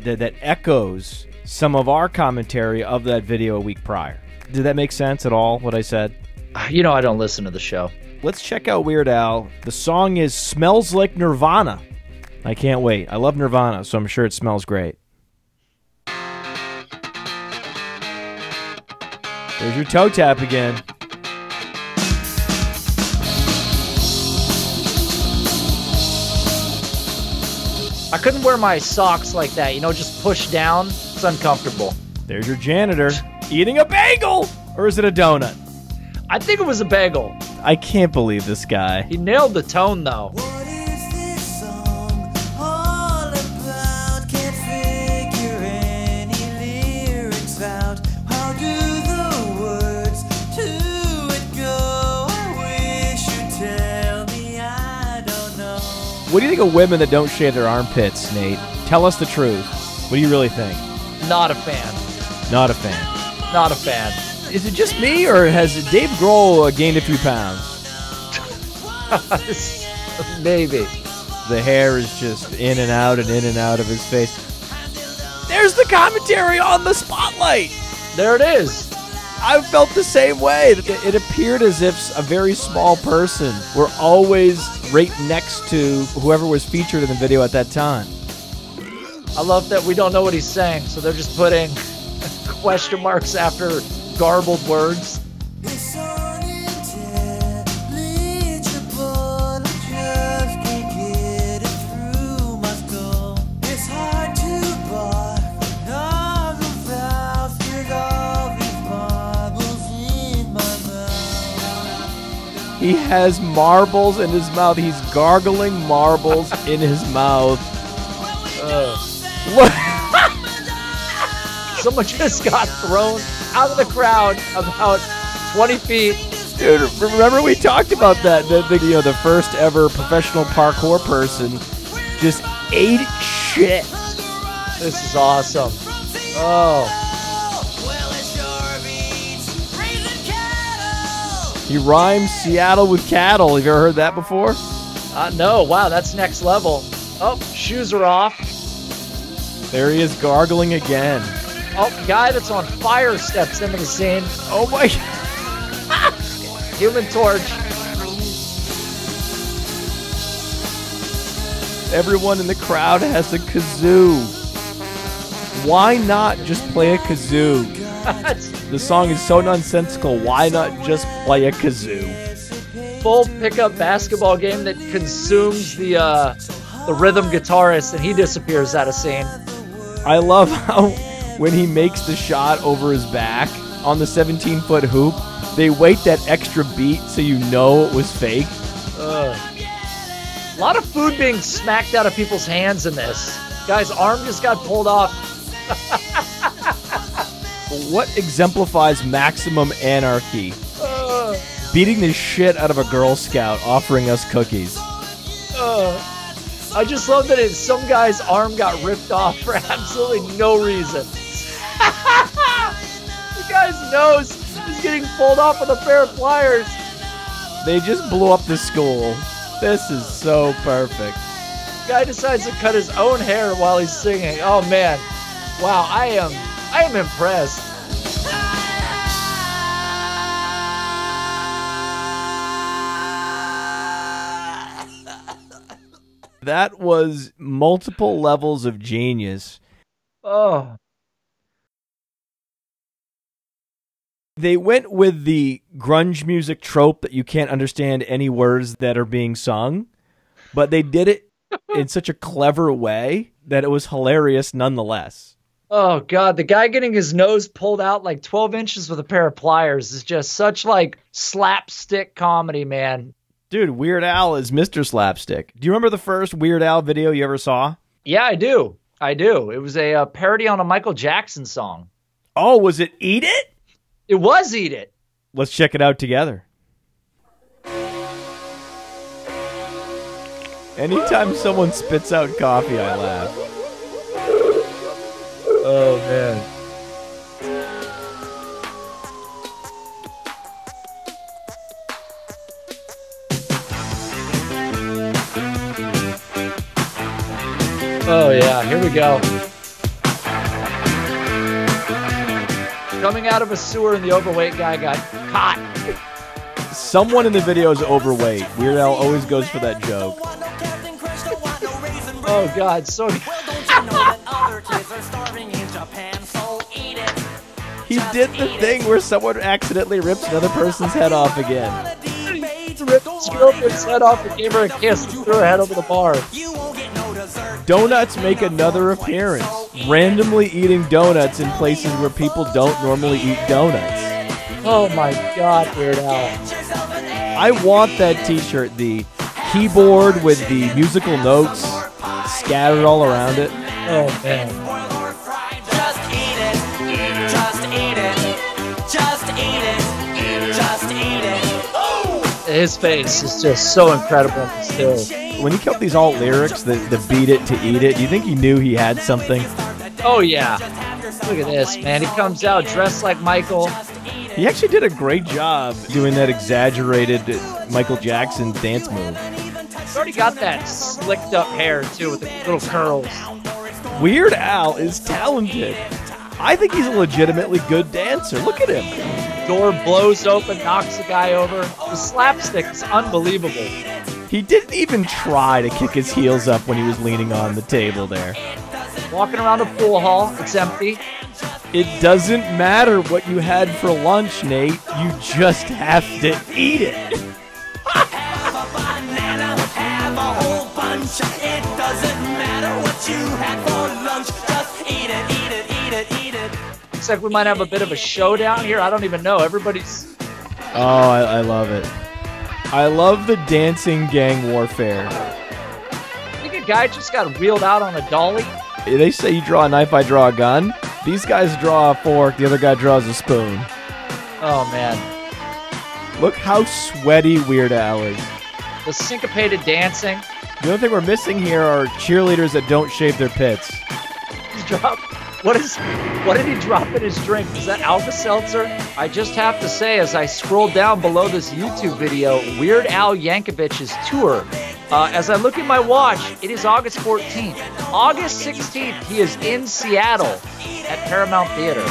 that, that echoes some of our commentary of that video a week prior. Did that make sense at all, what I said? You know, I don't listen to the show. Let's check out Weird Al. The song is Smells Like Nirvana. I can't wait. I love Nirvana, so I'm sure it smells great. There's your toe tap again. I couldn't wear my socks like that, you know, just push down. It's uncomfortable. There's your janitor eating a bagel. Or is it a donut? I think it was a bagel. I can't believe this guy. He nailed the tone, though. What do you think of women that don't shave their armpits, Nate? Tell us the truth. What do you really think? Not a fan. Not a fan. Not a fan. Is it just me, or has Dave Grohl uh, gained a few pounds? Maybe. The hair is just in and out and in and out of his face. There's the commentary on the spotlight. There it is. I felt the same way. It, appeared as if a very small person were always right next to whoever was featured in the video at that time. I love that we don't know what he's saying, so they're just putting question marks after garbled words. He has marbles in his mouth. He's gargling marbles in his mouth. Look, Someone just got thrown out of the crowd about 20 feet. dude, remember we talked about that? The, the, you know, the first ever professional parkour person just ate shit. This is awesome. Oh, He rhymes Seattle with cattle. Have you ever heard that before? uh, no. Wow, that's next level. Oh, shoes are off. There he is gargling again. Oh, guy that's on fire steps into the scene. Oh my Human Torch. Everyone in the crowd has a kazoo. Why not just play a kazoo? The song is so nonsensical. Why not just play a kazoo? Full pickup basketball game that consumes the uh, the rhythm guitarist, and he disappears out of scene. I love how when he makes the shot over his back on the 17 foot hoop, they wait that extra beat so you know it was fake. A lot of food being smacked out of people's hands in this. Guy's arm just got pulled off. what exemplifies maximum anarchy? Uh, Beating the shit out of a Girl Scout offering us cookies. uh. I just love that it, some guy's arm got ripped off for absolutely no reason. the guy's nose is getting pulled off with a pair of pliers. They just blew up the school. This is so perfect. guy decides to cut his own hair while he's singing. Oh man. Wow, I am I am impressed. That was multiple levels of genius. Oh. They went with the grunge music trope that you can't understand any words that are being sung, but they did it in such a clever way that it was hilarious nonetheless. Oh god, the guy getting his nose pulled out like 12 inches with a pair of pliers is just such like slapstick comedy, man. Dude, Weird Al is Mr. Slapstick. Do you remember the first Weird Al video you ever saw? Yeah, I do. I do. It was a, uh parody on a Michael Jackson song. Oh, was it Eat It? It was Eat It. Let's check it out together. Anytime someone spits out coffee, I laugh. Oh man. Oh yeah, here we go. Coming out of a sewer and the overweight guy got caught. Someone in the video is overweight. Weird Al always goes for that joke. Oh god, so He did the thing where someone accidentally rips another person's head off again. ripped his girlfriend's head off and gave her a kiss and threw her head over the bar. Donuts make another appearance. Randomly eating donuts in places where people don't normally eat donuts. Oh my god, Weird Al. I want that t-shirt, the keyboard with the musical notes scattered all around it. Oh man. His face is just so incredible still. When he kept these alt lyrics, the, the beat it to eat it, do you think he knew he had something? Oh yeah. Look at this, man. He comes out dressed like Michael. He actually did a great job doing that exaggerated Michael Jackson dance move. He's already got that slicked up hair too with the little curls. Weird Al is talented. I think he's a legitimately good dancer. Look at him. Door blows open, knocks the guy over. The slapstick is unbelievable. He didn't even try to kick his heels up when he was leaning on the table there. Walking around a pool hall, it's empty. It doesn't matter what you had for lunch, Nate. You just have to eat it. Banana, have a whole bunch. It doesn't matter what you had for lunch. Just eat it, eat it, eat it, eat it. Looks like we might have a bit of a showdown here. I don't even know. Everybody's Oh, I, I love it. I love the dancing gang warfare. I think a guy just got wheeled out on a dolly. They say you draw a knife, I draw a gun. These guys draw a fork, the other guy draws a spoon. Oh man. Look how sweaty Weird Al is. The syncopated dancing. The only thing we're missing here are cheerleaders that don't shave their pits. Dropped. What is? What did he drop in his drink? Is that Alka Seltzer? I just have to say, as I scroll down below this YouTube video, Weird Al Yankovic's tour. Uh, as I look at my watch, it is August 14th. August 16th, he is in Seattle at Paramount Theater.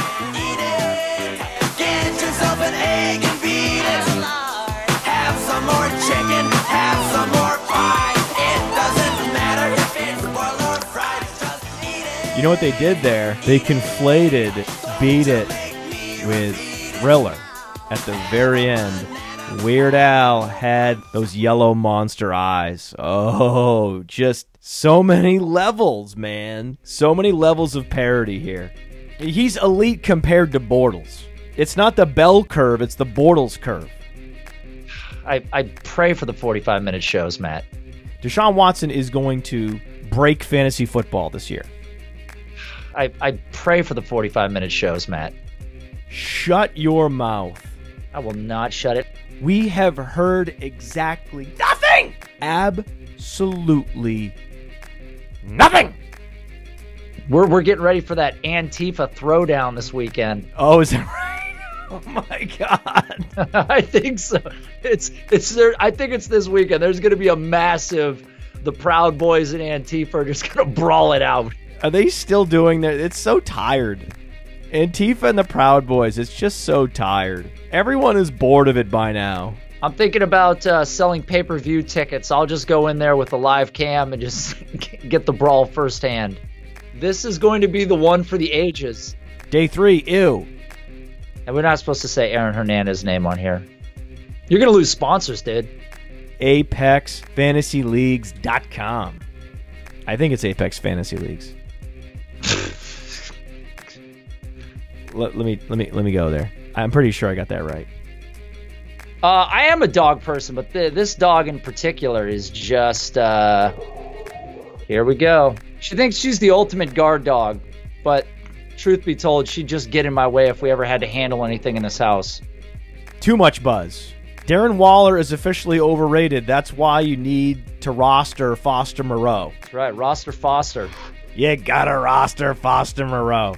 Get yourself an egg and beat it. Have some more You know what they did there? They conflated Beat It with Thriller at the very end. Weird Al had those yellow monster eyes. Oh, just so many levels, man. So many levels of parody here. He's elite compared to Bortles. It's not the bell curve, it's the Bortles curve. I, I pray for the 45 minute shows, Matt. Deshaun Watson is going to break fantasy football this year. I, I pray for the 45 minute shows, Matt. shut your mouth. I will not shut it. We have heard exactly nothing. Absolutely nothing. We're we're getting ready for that Antifa throwdown this weekend. Oh, is that right? Oh my god. I think so. It's it's there. I think it's this weekend. There's going to be a massive. The Proud Boys and Antifa are just going to brawl it out. Are they still doing that? It's so tired. Antifa and the Proud Boys, it's just so tired. Everyone is bored of it by now. I'm thinking about uh, selling pay-per-view tickets. I'll just go in there with a live cam and just get the brawl firsthand. This is going to be the one for the ages. Day three, ew. And we're not supposed to say Aaron Hernandez's name on here. You're going to lose sponsors, dude. ApexFantasyLeagues.com. I think it's Apex Fantasy Leagues. Let, let me let me let me go there. I'm pretty sure I got that right. Uh, I am a dog person, but th- this dog in particular is just. Uh, here we go. She thinks she's the ultimate guard dog, but truth be told, she'd just get in my way if we ever had to handle anything in this house. Too much buzz. Darren Waller is officially overrated. That's why you need to roster Foster Moreau. That's right, roster Foster. You gotta roster Foster Moreau.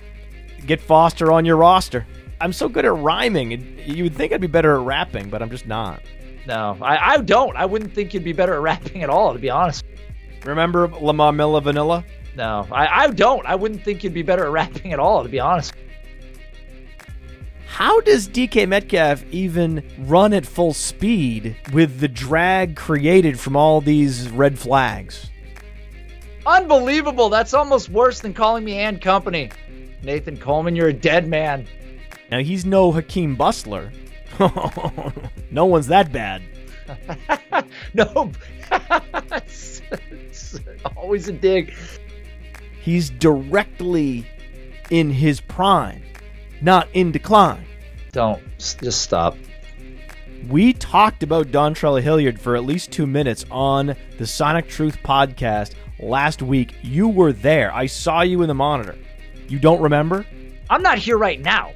Get Foster on your roster. I'm so good at rhyming. You would think I'd be better at rapping, but I'm just not. No, I, I don't. I wouldn't think you'd be better at rapping at all, to be honest. Remember Lamar Milla Vanilla? No, I, I don't. I wouldn't think you'd be better at rapping at all, to be honest. How does DK Metcalf even run at full speed with the drag created from all these red flags? Unbelievable. That's almost worse than calling me and company. Nathan Coleman, you're a dead man. Now he's no Hakeem Bustler. no one's that bad. no. it's, it's always a dig. He's directly in his prime, not in decline. Don't. Just stop. We talked about Dontrell Hilliard for at least two minutes on the Sonic Truth podcast last week. You were there. I saw you in the monitor. You don't remember? I'm not here right now.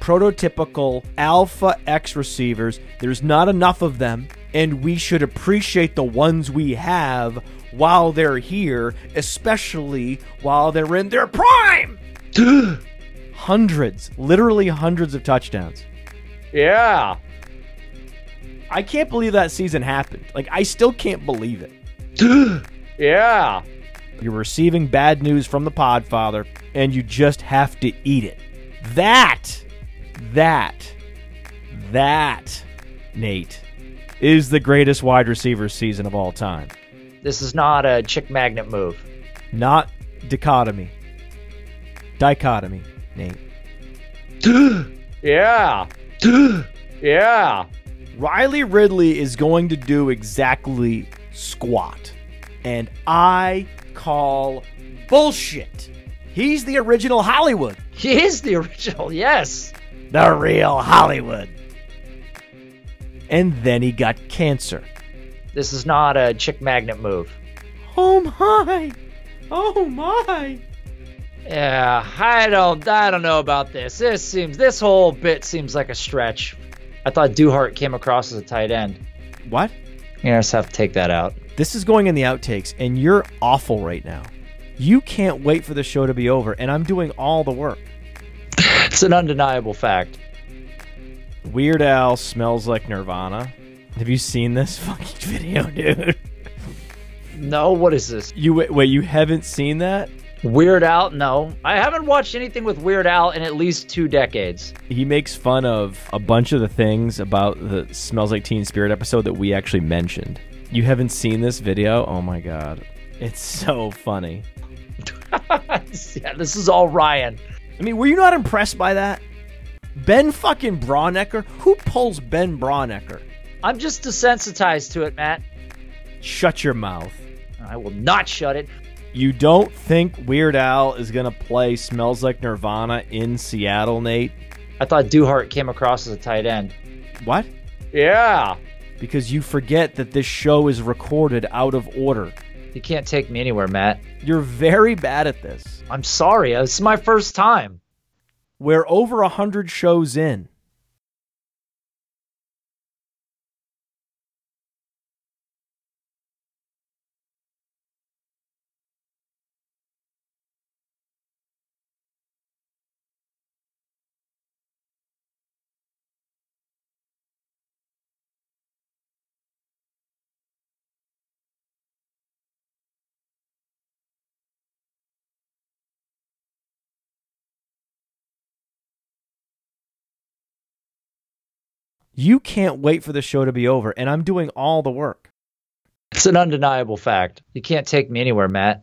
Prototypical Alpha X receivers. There's not enough of them, and we should appreciate the ones we have while they're here, especially while they're in their prime. hundreds, literally hundreds of touchdowns. Yeah. I can't believe that season happened. Like, I still can't believe it. Yeah. You're receiving bad news from the Podfather, and you just have to eat it. That, that, that, Nate, is the greatest wide receiver season of all time. This is not a chick magnet move. Not dichotomy. Dichotomy, Nate. Yeah. yeah. Riley Ridley is going to do exactly squat. And I call bullshit. He's the original Hollywood. He is the original, yes. The real Hollywood. And then he got cancer. This is not a chick magnet move. Oh my. Oh my. Yeah, I don't I don't know about this. This seems this whole bit seems like a stretch. I thought Duhart came across as a tight end. What? You just have to take that out. This is going in the outtakes, and you're awful right now. You can't wait for the show to be over, and I'm doing all the work. It's an undeniable fact. Weird Al smells like Nirvana. Have you seen this fucking video, dude? No, what is this? You wait, wait, you haven't seen that? Weird Al? No. I haven't watched anything with Weird Al in at least two decades. He makes fun of a bunch of the things about the Smells Like Teen Spirit episode that we actually mentioned. You haven't seen this video? Oh my god. It's so funny. yeah, this is all Ryan. I mean, were you not impressed by that? Ben fucking Braunecker? Who pulls Ben Braunecker? I'm just desensitized to it, Matt. Shut your mouth. I will not shut it. You don't think Weird Al is going to play Smells Like Nirvana in Seattle, Nate? I thought Duhart came across as a tight end. What? Yeah. Because you forget that this show is recorded out of order. You can't take me anywhere, Matt. You're very bad at this. I'm sorry. This is my first time. We're over a hundred shows in. You can't wait for the show to be over, and I'm doing all the work. It's an undeniable fact. You can't take me anywhere, Matt.